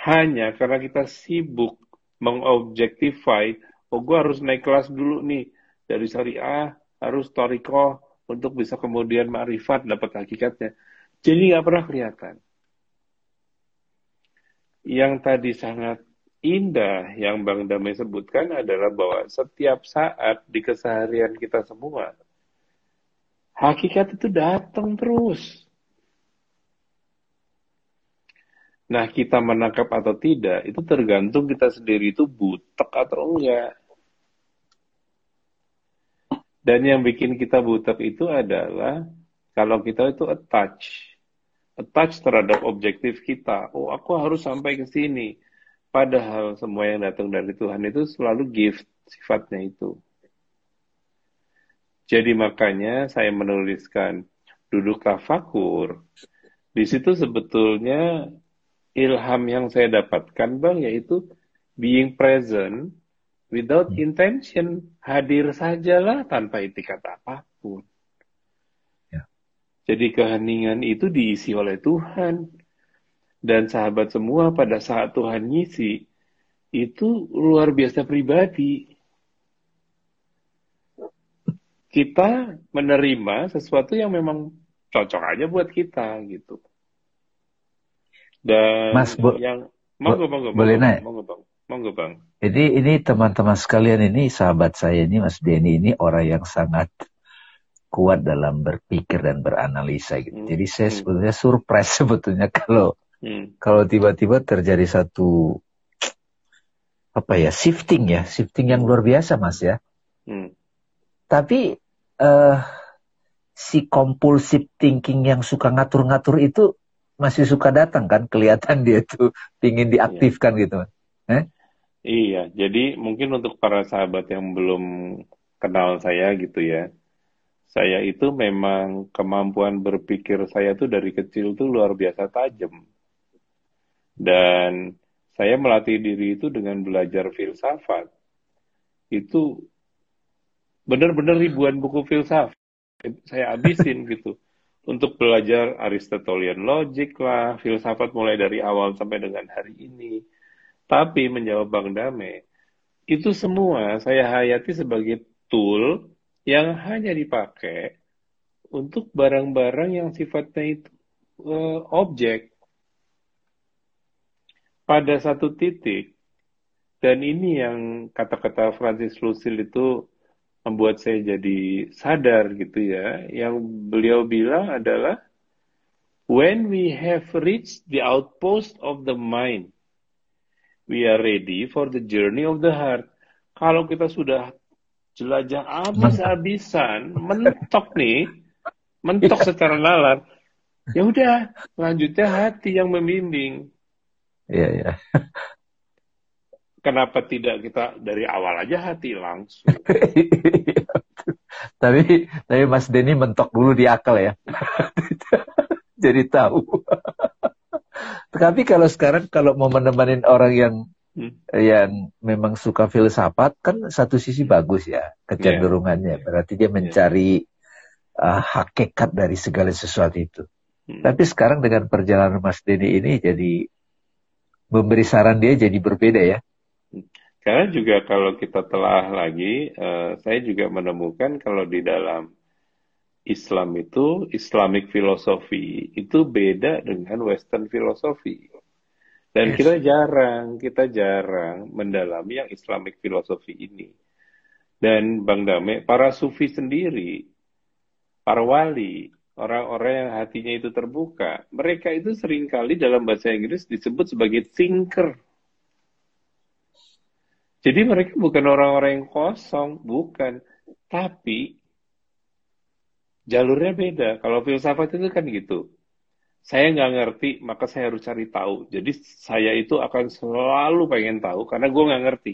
Hanya karena kita sibuk mengobjektify, oh gue harus naik kelas dulu nih, dari syariah, harus toriko, untuk bisa kemudian makrifat, dapat hakikatnya. Jadi nggak pernah kelihatan yang tadi sangat indah yang Bang Damai sebutkan adalah bahwa setiap saat di keseharian kita semua, hakikat itu datang terus. Nah, kita menangkap atau tidak, itu tergantung kita sendiri itu butek atau enggak. Dan yang bikin kita butek itu adalah kalau kita itu attach, attach terhadap objektif kita. Oh, aku harus sampai ke sini. Padahal semua yang datang dari Tuhan itu selalu gift sifatnya itu. Jadi makanya saya menuliskan duduklah fakur. Di situ sebetulnya ilham yang saya dapatkan bang yaitu being present without hmm. intention hadir sajalah tanpa itikat apa pun. Jadi keheningan itu diisi oleh Tuhan dan sahabat semua pada saat Tuhan ngisi itu luar biasa pribadi. Kita menerima sesuatu yang memang cocok aja buat kita gitu. Dan Mas, bo, yang monggo monggo boleh naik. Monggo bang, monggo bang. Jadi ini teman-teman sekalian ini sahabat saya ini Mas Denny ini orang yang sangat kuat dalam berpikir dan beranalisa gitu. Hmm. Jadi saya hmm. sebetulnya surprise sebetulnya kalau hmm. kalau tiba-tiba terjadi satu apa ya shifting ya shifting yang luar biasa mas ya hmm. tapi uh, si compulsive thinking yang suka ngatur-ngatur itu masih suka datang kan kelihatan dia tuh ingin diaktifkan iya. gitu eh? iya jadi mungkin untuk para sahabat yang belum kenal saya gitu ya saya itu memang kemampuan berpikir saya tuh dari kecil tuh luar biasa tajam dan saya melatih diri itu dengan belajar filsafat. Itu benar-benar ribuan buku filsafat saya habisin gitu untuk belajar Aristotelian logic lah, filsafat mulai dari awal sampai dengan hari ini. Tapi menjawab Bang Dame, itu semua saya hayati sebagai tool yang hanya dipakai untuk barang-barang yang sifatnya itu uh, objek pada satu titik, dan ini yang kata-kata Francis Lucille itu membuat saya jadi sadar gitu ya, yang beliau bilang adalah, when we have reached the outpost of the mind, we are ready for the journey of the heart. Kalau kita sudah jelajah habis-habisan, mentok nih, mentok secara nalar, ya udah, lanjutnya hati yang membimbing. Iya, iya. Kenapa tidak kita dari awal aja hati langsung? tapi tapi Mas Denny mentok dulu di akal ya. Jadi tahu. tapi kalau sekarang kalau mau menemani orang yang hmm. yang memang suka filsafat kan satu sisi bagus ya kecenderungannya. Yeah. Berarti dia iya. mencari yeah. uh, hakikat dari segala sesuatu itu. Hmm. Tapi sekarang dengan perjalanan Mas Denny ini jadi memberi saran dia jadi berbeda ya. Karena juga kalau kita telah lagi, uh, saya juga menemukan kalau di dalam Islam itu, Islamic philosophy itu beda dengan Western philosophy. Dan yes. kita jarang, kita jarang mendalami yang Islamic philosophy ini. Dan Bang Dame, para sufi sendiri, para wali, orang-orang yang hatinya itu terbuka, mereka itu sering kali dalam bahasa Inggris disebut sebagai thinker. Jadi mereka bukan orang-orang yang kosong, bukan. Tapi jalurnya beda. Kalau filsafat itu kan gitu. Saya nggak ngerti, maka saya harus cari tahu. Jadi saya itu akan selalu pengen tahu karena gue nggak ngerti.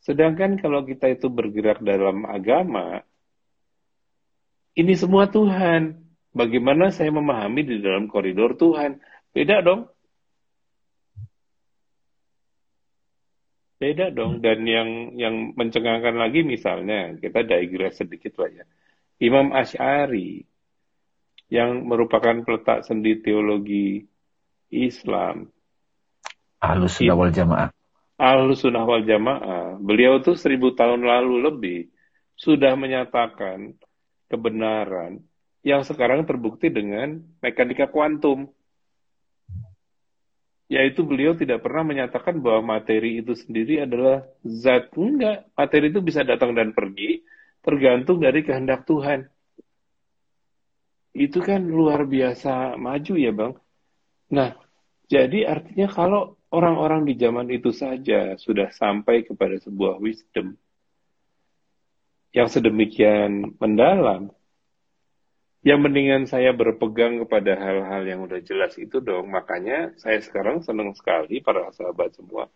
Sedangkan kalau kita itu bergerak dalam agama, ini semua Tuhan. Bagaimana saya memahami di dalam koridor Tuhan? Beda dong. Beda dong. Dan yang yang mencengangkan lagi misalnya, kita digress sedikit lah ya. Imam Ash'ari yang merupakan peletak sendi teologi Islam. Ahlus sunnah wal jamaah. Ahlus sunnah wal jamaah. Beliau tuh seribu tahun lalu lebih sudah menyatakan kebenaran yang sekarang terbukti dengan mekanika kuantum. Yaitu beliau tidak pernah menyatakan bahwa materi itu sendiri adalah zat. Enggak, materi itu bisa datang dan pergi, tergantung dari kehendak Tuhan. Itu kan luar biasa maju ya Bang. Nah, jadi artinya kalau orang-orang di zaman itu saja sudah sampai kepada sebuah wisdom, yang sedemikian mendalam, Ya mendingan saya berpegang kepada hal-hal yang udah jelas itu dong. Makanya saya sekarang senang sekali para sahabat semua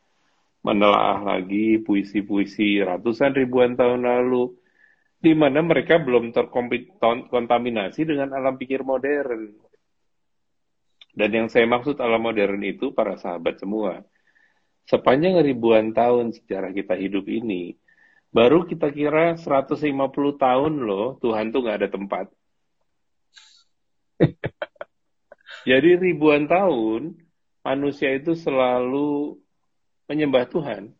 menelaah lagi puisi-puisi ratusan ribuan tahun lalu di mana mereka belum terkontaminasi dengan alam pikir modern. Dan yang saya maksud alam modern itu para sahabat semua. Sepanjang ribuan tahun sejarah kita hidup ini, baru kita kira 150 tahun loh Tuhan tuh nggak ada tempat. Jadi ribuan tahun manusia itu selalu menyembah Tuhan.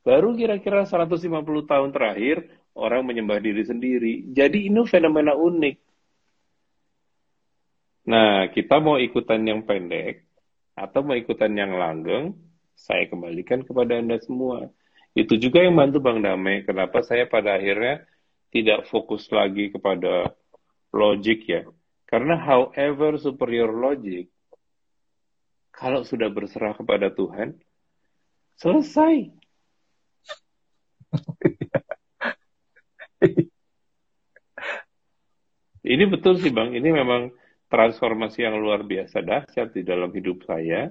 Baru kira-kira 150 tahun terakhir orang menyembah diri sendiri. Jadi ini fenomena unik. Nah, kita mau ikutan yang pendek atau mau ikutan yang langgeng, saya kembalikan kepada Anda semua. Itu juga yang bantu Bang Dame, kenapa saya pada akhirnya tidak fokus lagi kepada logik ya. Karena however superior logic, kalau sudah berserah kepada Tuhan, selesai. ini betul sih Bang, ini memang transformasi yang luar biasa dahsyat di dalam hidup saya.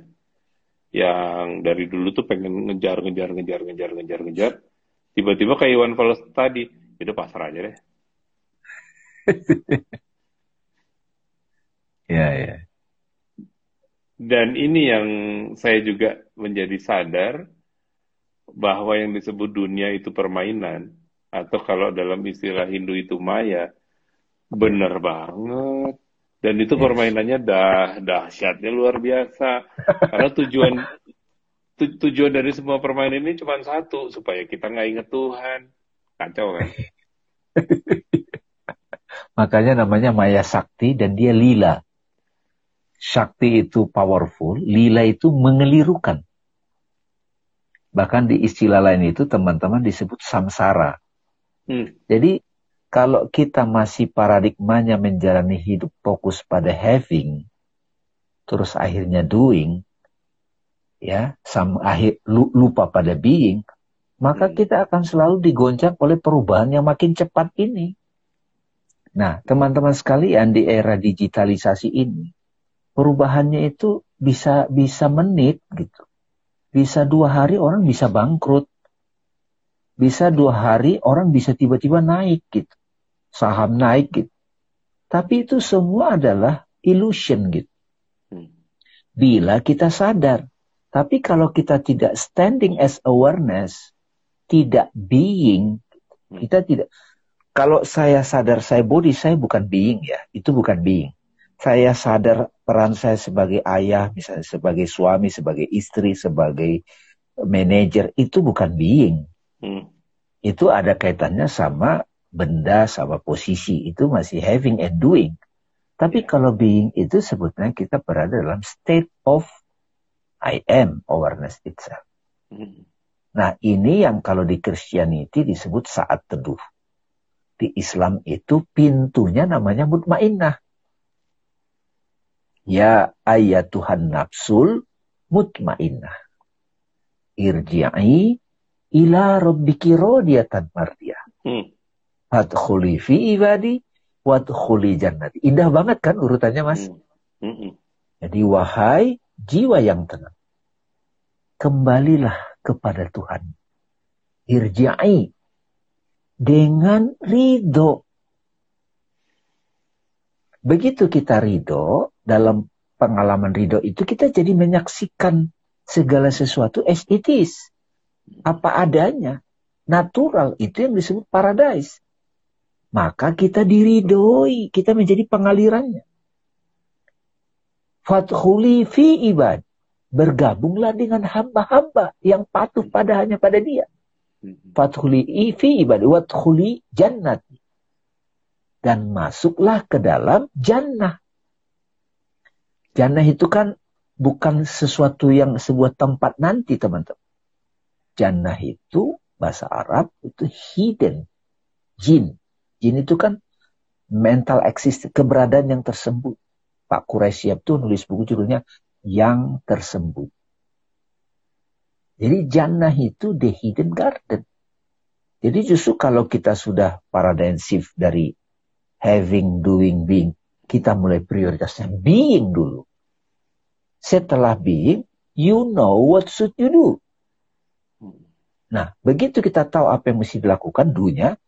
Yang dari dulu tuh pengen ngejar, ngejar, ngejar, ngejar, ngejar, ngejar. Tiba-tiba kayak Iwan Fals tadi, itu pasrah aja deh. Ya, ya. Dan ini yang saya juga menjadi sadar bahwa yang disebut dunia itu permainan atau kalau dalam istilah Hindu itu maya benar banget dan itu yes. permainannya dah dahsyatnya luar biasa karena tujuan tu, tujuan dari semua permainan ini cuma satu supaya kita nggak inget Tuhan kacau kan makanya namanya maya sakti dan dia lila Shakti itu powerful, lila itu mengelirukan. Bahkan di istilah lain itu teman-teman disebut samsara. Hmm. Jadi kalau kita masih paradigmanya menjalani hidup fokus pada having, terus akhirnya doing, ya, sam, akhir, lupa pada being, maka hmm. kita akan selalu digoncang oleh perubahan yang makin cepat ini. Nah, teman-teman sekalian di era digitalisasi ini, perubahannya itu bisa bisa menit gitu. Bisa dua hari orang bisa bangkrut. Bisa dua hari orang bisa tiba-tiba naik gitu. Saham naik gitu. Tapi itu semua adalah illusion gitu. Hmm. Bila kita sadar. Tapi kalau kita tidak standing as awareness, tidak being, hmm. kita tidak. Kalau saya sadar saya body, saya bukan being ya. Itu bukan being saya sadar peran saya sebagai ayah, misalnya sebagai suami, sebagai istri, sebagai manajer, itu bukan being. Hmm. Itu ada kaitannya sama benda, sama posisi. Itu masih having and doing. Tapi kalau being itu sebetulnya kita berada dalam state of I am awareness itself. Hmm. Nah ini yang kalau di Christianity disebut saat teduh. Di Islam itu pintunya namanya mutmainnah. Ya ayat Tuhan nafsul mutmainnah. Irji'i ila rabbiki radiyatan mardiyah. Hmm. Fadkhuli fi ibadi wadkhuli jannati. Indah banget kan urutannya mas? Hmm. Hmm. Jadi wahai jiwa yang tenang. Kembalilah kepada Tuhan. Irji'i dengan ridho. Begitu kita ridho, dalam pengalaman ridho itu kita jadi menyaksikan segala sesuatu as it is. Apa adanya. Natural itu yang disebut paradise. Maka kita diridhoi, kita menjadi pengalirannya. Fathuli fi ibad. Bergabunglah dengan hamba-hamba yang patuh pada hanya pada dia. Fathuli fi ibad. Wathuli jannat. Dan masuklah ke dalam jannah. Jannah itu kan bukan sesuatu yang sebuah tempat nanti teman-teman. Jannah itu bahasa Arab itu hidden. Jin. Jin itu kan mental exist, keberadaan yang tersembunyi. Pak Quraisyab tuh nulis buku judulnya Yang Tersembunyi. Jadi jannah itu the hidden garden. Jadi justru kalau kita sudah paradigm shift dari having, doing, being. Kita mulai prioritasnya being dulu. Setelah being, you know what should you do. Nah, begitu kita tahu apa yang mesti dilakukan, dunya,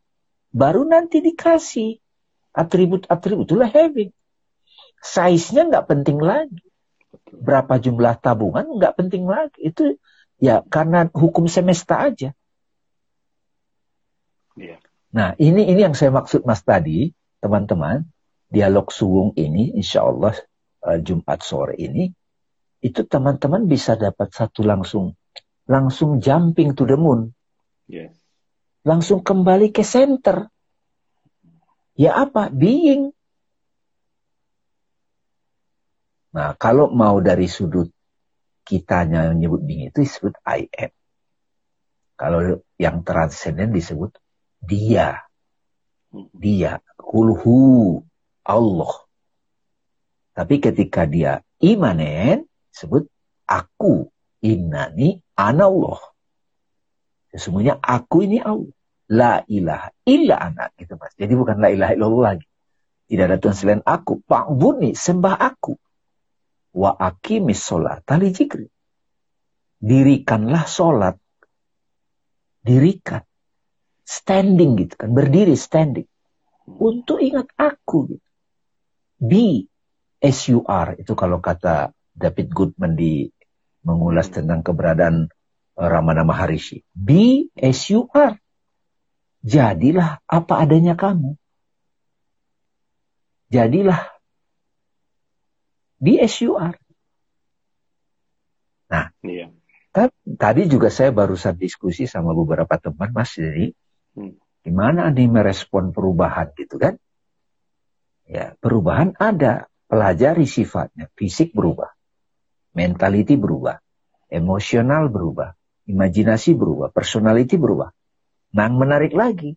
baru nanti dikasih atribut-atribut. Itulah having. Size-nya nggak penting lagi. Berapa jumlah tabungan nggak penting lagi. Itu ya karena hukum semesta aja. Yeah. Nah, ini ini yang saya maksud Mas tadi, teman-teman. Dialog suwung ini, insya Allah uh, Jumat sore ini, itu teman-teman bisa dapat satu langsung langsung jumping to the moon. Yes. Langsung kembali ke center. Ya apa? Being. Nah, kalau mau dari sudut kitanya menyebut being itu disebut I am. Kalau yang transenden disebut dia. Dia. Kulhu. Allah. Tapi ketika dia imanen, disebut aku. Innani Allah. Sesungguhnya aku ini Allah. La ilaha illa anak. Gitu mas. Jadi bukan la ilaha illallah lagi. Tidak ada Tuhan selain aku. Pak Buni sembah aku. Wa akimis sholat. Tali jikri. Dirikanlah sholat. Dirikan. Standing gitu kan. Berdiri standing. Untuk ingat aku gitu. Be as you are. Itu kalau kata David Goodman di mengulas tentang keberadaan Ramana Maharishi. Be as you are. Jadilah apa adanya kamu. Jadilah be as you are. Nah, iya. tadi juga saya barusan diskusi sama beberapa teman Mas jadi hmm. gimana nih merespon perubahan gitu kan? Ya, perubahan ada, pelajari sifatnya, fisik berubah mentality berubah, emosional berubah, imajinasi berubah, personality berubah. Nah, yang menarik lagi,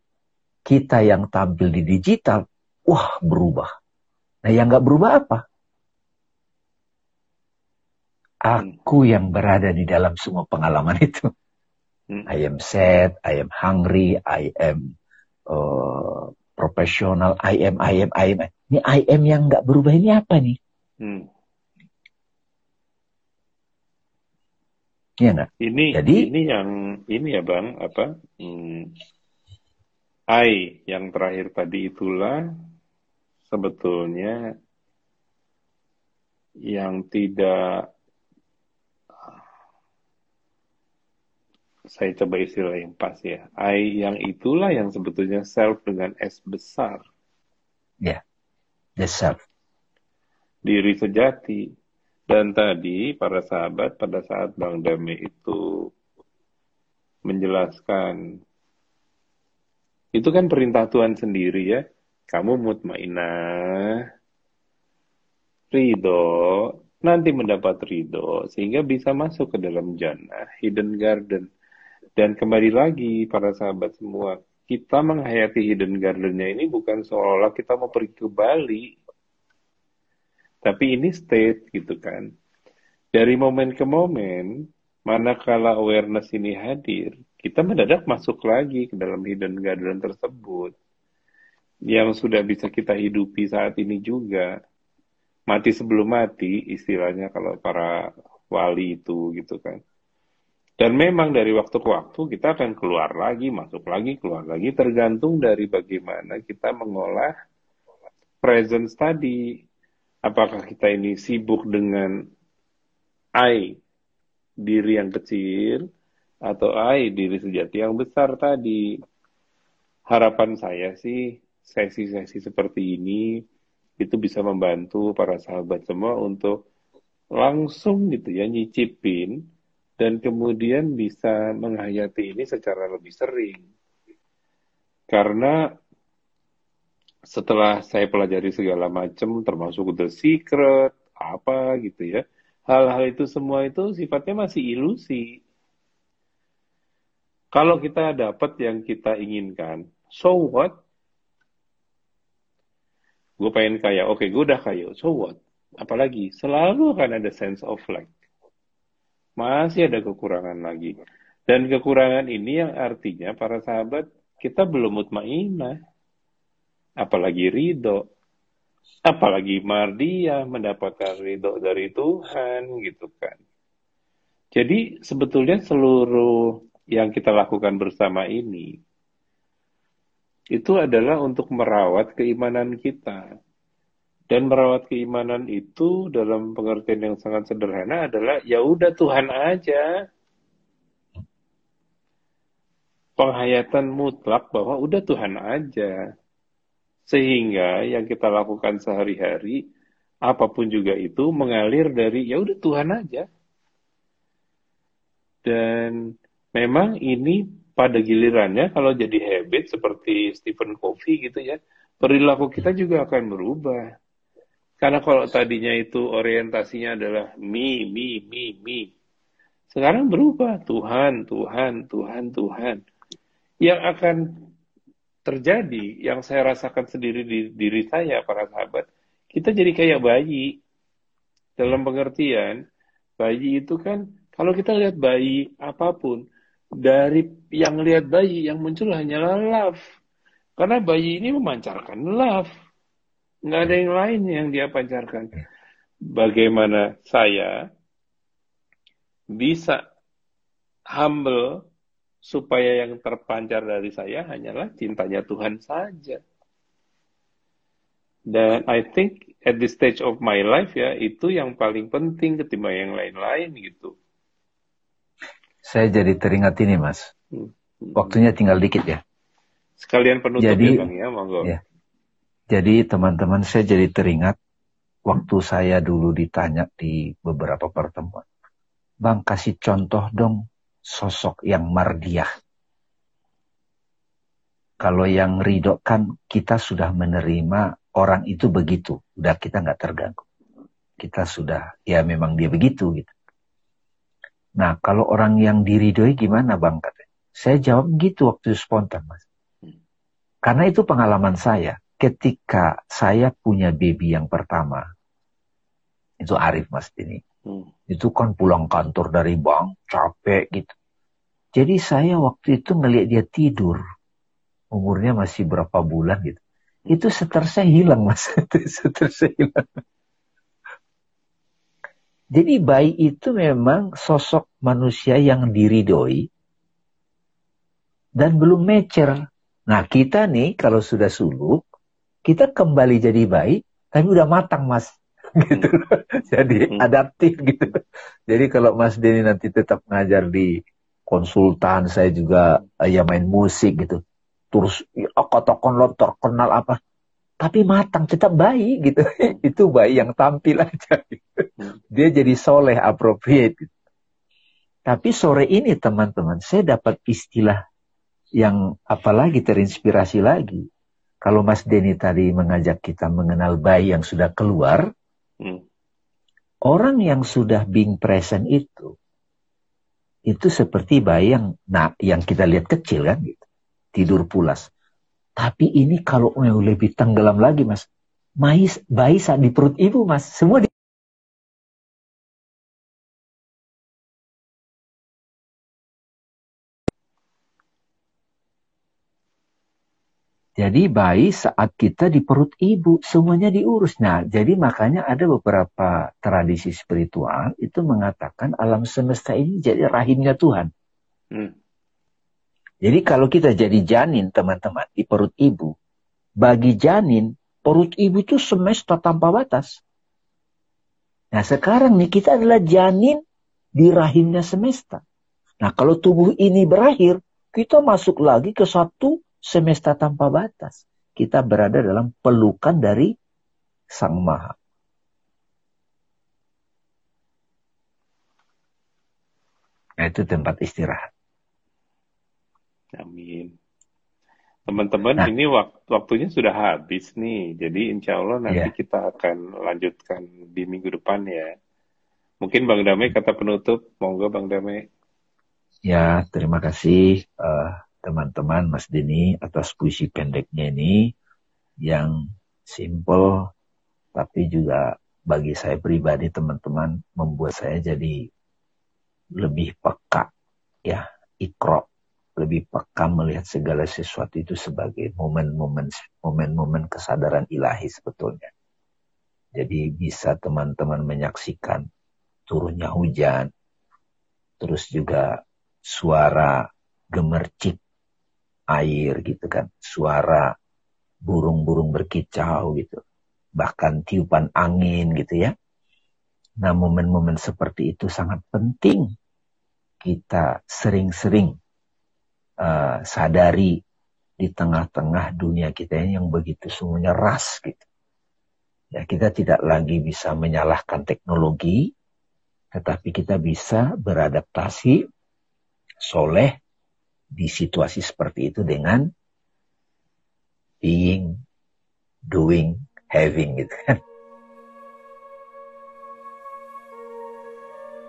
kita yang tampil di digital, wah berubah. Nah, yang nggak berubah apa? Aku yang berada di dalam semua pengalaman itu. Hmm. I am sad, I am hungry, I am uh, profesional, I am, I am, I am. Ini I am yang nggak berubah ini apa nih? Hmm. Iya enggak? Ini Jadi, ini yang ini ya Bang, apa? Hmm, I yang terakhir tadi itulah sebetulnya yang tidak saya coba istilah yang pas ya. I yang itulah yang sebetulnya self dengan S besar. Ya, yeah. the self. Diri sejati. Dan tadi para sahabat pada saat Bang Dame itu menjelaskan itu kan perintah Tuhan sendiri ya. Kamu mutmainah, ridho, nanti mendapat ridho sehingga bisa masuk ke dalam jannah, hidden garden. Dan kembali lagi para sahabat semua, kita menghayati hidden gardennya ini bukan seolah kita mau pergi ke Bali, tapi ini state gitu kan. Dari momen ke momen, manakala awareness ini hadir, kita mendadak masuk lagi ke dalam hidden garden tersebut. Yang sudah bisa kita hidupi saat ini juga. Mati sebelum mati, istilahnya kalau para wali itu gitu kan. Dan memang dari waktu ke waktu kita akan keluar lagi, masuk lagi, keluar lagi, tergantung dari bagaimana kita mengolah presence tadi apakah kita ini sibuk dengan I diri yang kecil atau I diri sejati yang besar tadi. Harapan saya sih sesi-sesi seperti ini itu bisa membantu para sahabat semua untuk langsung gitu ya nyicipin dan kemudian bisa menghayati ini secara lebih sering. Karena setelah saya pelajari segala macam termasuk The Secret apa gitu ya. Hal-hal itu semua itu sifatnya masih ilusi. Kalau kita dapat yang kita inginkan so what? Gue pengen kaya. Oke gue udah kaya. So what? Apalagi selalu akan ada sense of lack masih ada kekurangan lagi. Dan kekurangan ini yang artinya para sahabat kita belum mutmainah apalagi ridho, apalagi mardia mendapatkan ridho dari Tuhan gitu kan. Jadi sebetulnya seluruh yang kita lakukan bersama ini itu adalah untuk merawat keimanan kita. Dan merawat keimanan itu dalam pengertian yang sangat sederhana adalah ya udah Tuhan aja. Penghayatan mutlak bahwa udah Tuhan aja. Sehingga yang kita lakukan sehari-hari apa pun juga itu mengalir dari ya udah Tuhan aja. Dan memang ini pada gilirannya kalau jadi habit seperti Stephen Covey gitu ya, perilaku kita juga akan berubah. Karena kalau tadinya itu orientasinya adalah me, me, me, me. Sekarang berubah. Tuhan, Tuhan, Tuhan, Tuhan. Yang akan terjadi, yang saya rasakan sendiri di diri saya, para sahabat, kita jadi kayak bayi. Dalam pengertian, bayi itu kan, kalau kita lihat bayi apa pun, dari yang lihat bayi, yang muncul hanyalah love. Karena bayi ini memancarkan love nggak ada yang lain yang dia pancarkan. Bagaimana saya bisa humble supaya yang terpancar dari saya hanyalah cintanya Tuhan saja. Dan I think at this stage of my life ya itu yang paling penting ketimbang yang lain-lain gitu. Saya jadi teringat ini mas. Hmm. Waktunya tinggal dikit ya. Sekalian penutup jadi, ya bang ya, monggo. Ya. Jadi teman-teman saya jadi teringat waktu saya dulu ditanya di beberapa pertemuan. Bang kasih contoh dong sosok yang mardiah. Kalau yang ridho kan kita sudah menerima orang itu begitu. Udah kita nggak terganggu. Kita sudah, ya memang dia begitu gitu. Nah kalau orang yang diridhoi gimana bang katanya? Saya jawab gitu waktu spontan mas. Karena itu pengalaman saya ketika saya punya baby yang pertama, itu Arif Mas ini. Hmm. Itu kan pulang kantor dari bank, capek gitu. Jadi saya waktu itu ngelihat dia tidur. Umurnya masih berapa bulan gitu. Itu seter saya hilang mas. seter saya hilang. Jadi bayi itu memang sosok manusia yang diridoi dan belum mecer. Nah kita nih kalau sudah suluk, kita kembali jadi baik, tapi udah matang mas gitu. Jadi hmm. adaptif gitu. Jadi kalau Mas Denny nanti tetap ngajar di konsultan saya juga ya main musik gitu. Terus ya, kota lo terkenal apa? Tapi matang tetap bayi gitu. Itu bayi yang tampil aja. Gitu. dia jadi soleh appropriate gitu. tapi sore ini teman-teman saya dapat istilah yang apalagi terinspirasi lagi. Kalau Mas Denny tadi mengajak kita mengenal bayi yang sudah keluar, hmm. orang yang sudah being present itu, itu seperti bayi yang, nah, yang kita lihat kecil kan, gitu. tidur pulas. Tapi ini kalau lebih tenggelam lagi, Mas, bayi, bayi saat di perut ibu, Mas, semua di Jadi bayi saat kita di perut ibu semuanya diurus. Nah, jadi makanya ada beberapa tradisi spiritual itu mengatakan alam semesta ini jadi rahimnya Tuhan. Hmm. Jadi kalau kita jadi janin teman-teman di perut ibu, bagi janin perut ibu itu semesta tanpa batas. Nah sekarang nih kita adalah janin di rahimnya semesta. Nah kalau tubuh ini berakhir, kita masuk lagi ke satu semesta tanpa batas. Kita berada dalam pelukan dari Sang Maha. Nah, itu tempat istirahat. Amin. Teman-teman, nah, ini waktu, waktunya sudah habis nih. Jadi insya Allah nanti yeah. kita akan lanjutkan di minggu depan ya. Mungkin Bang Damai kata penutup. Monggo Bang Damai. Ya, terima kasih. Uh, teman-teman Mas Dini atas puisi pendeknya ini yang simple tapi juga bagi saya pribadi teman-teman membuat saya jadi lebih peka ya ikro lebih peka melihat segala sesuatu itu sebagai momen-momen momen-momen kesadaran ilahi sebetulnya. Jadi bisa teman-teman menyaksikan turunnya hujan, terus juga suara gemercik air gitu kan, suara burung-burung berkicau gitu, bahkan tiupan angin gitu ya. Nah momen-momen seperti itu sangat penting kita sering-sering uh, sadari di tengah-tengah dunia kita ini yang begitu semuanya ras gitu. Ya, kita tidak lagi bisa menyalahkan teknologi, tetapi kita bisa beradaptasi soleh di situasi seperti itu dengan being, doing, having gitu kan.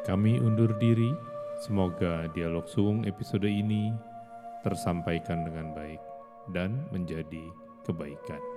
Kami undur diri, semoga dialog suung episode ini tersampaikan dengan baik dan menjadi kebaikan.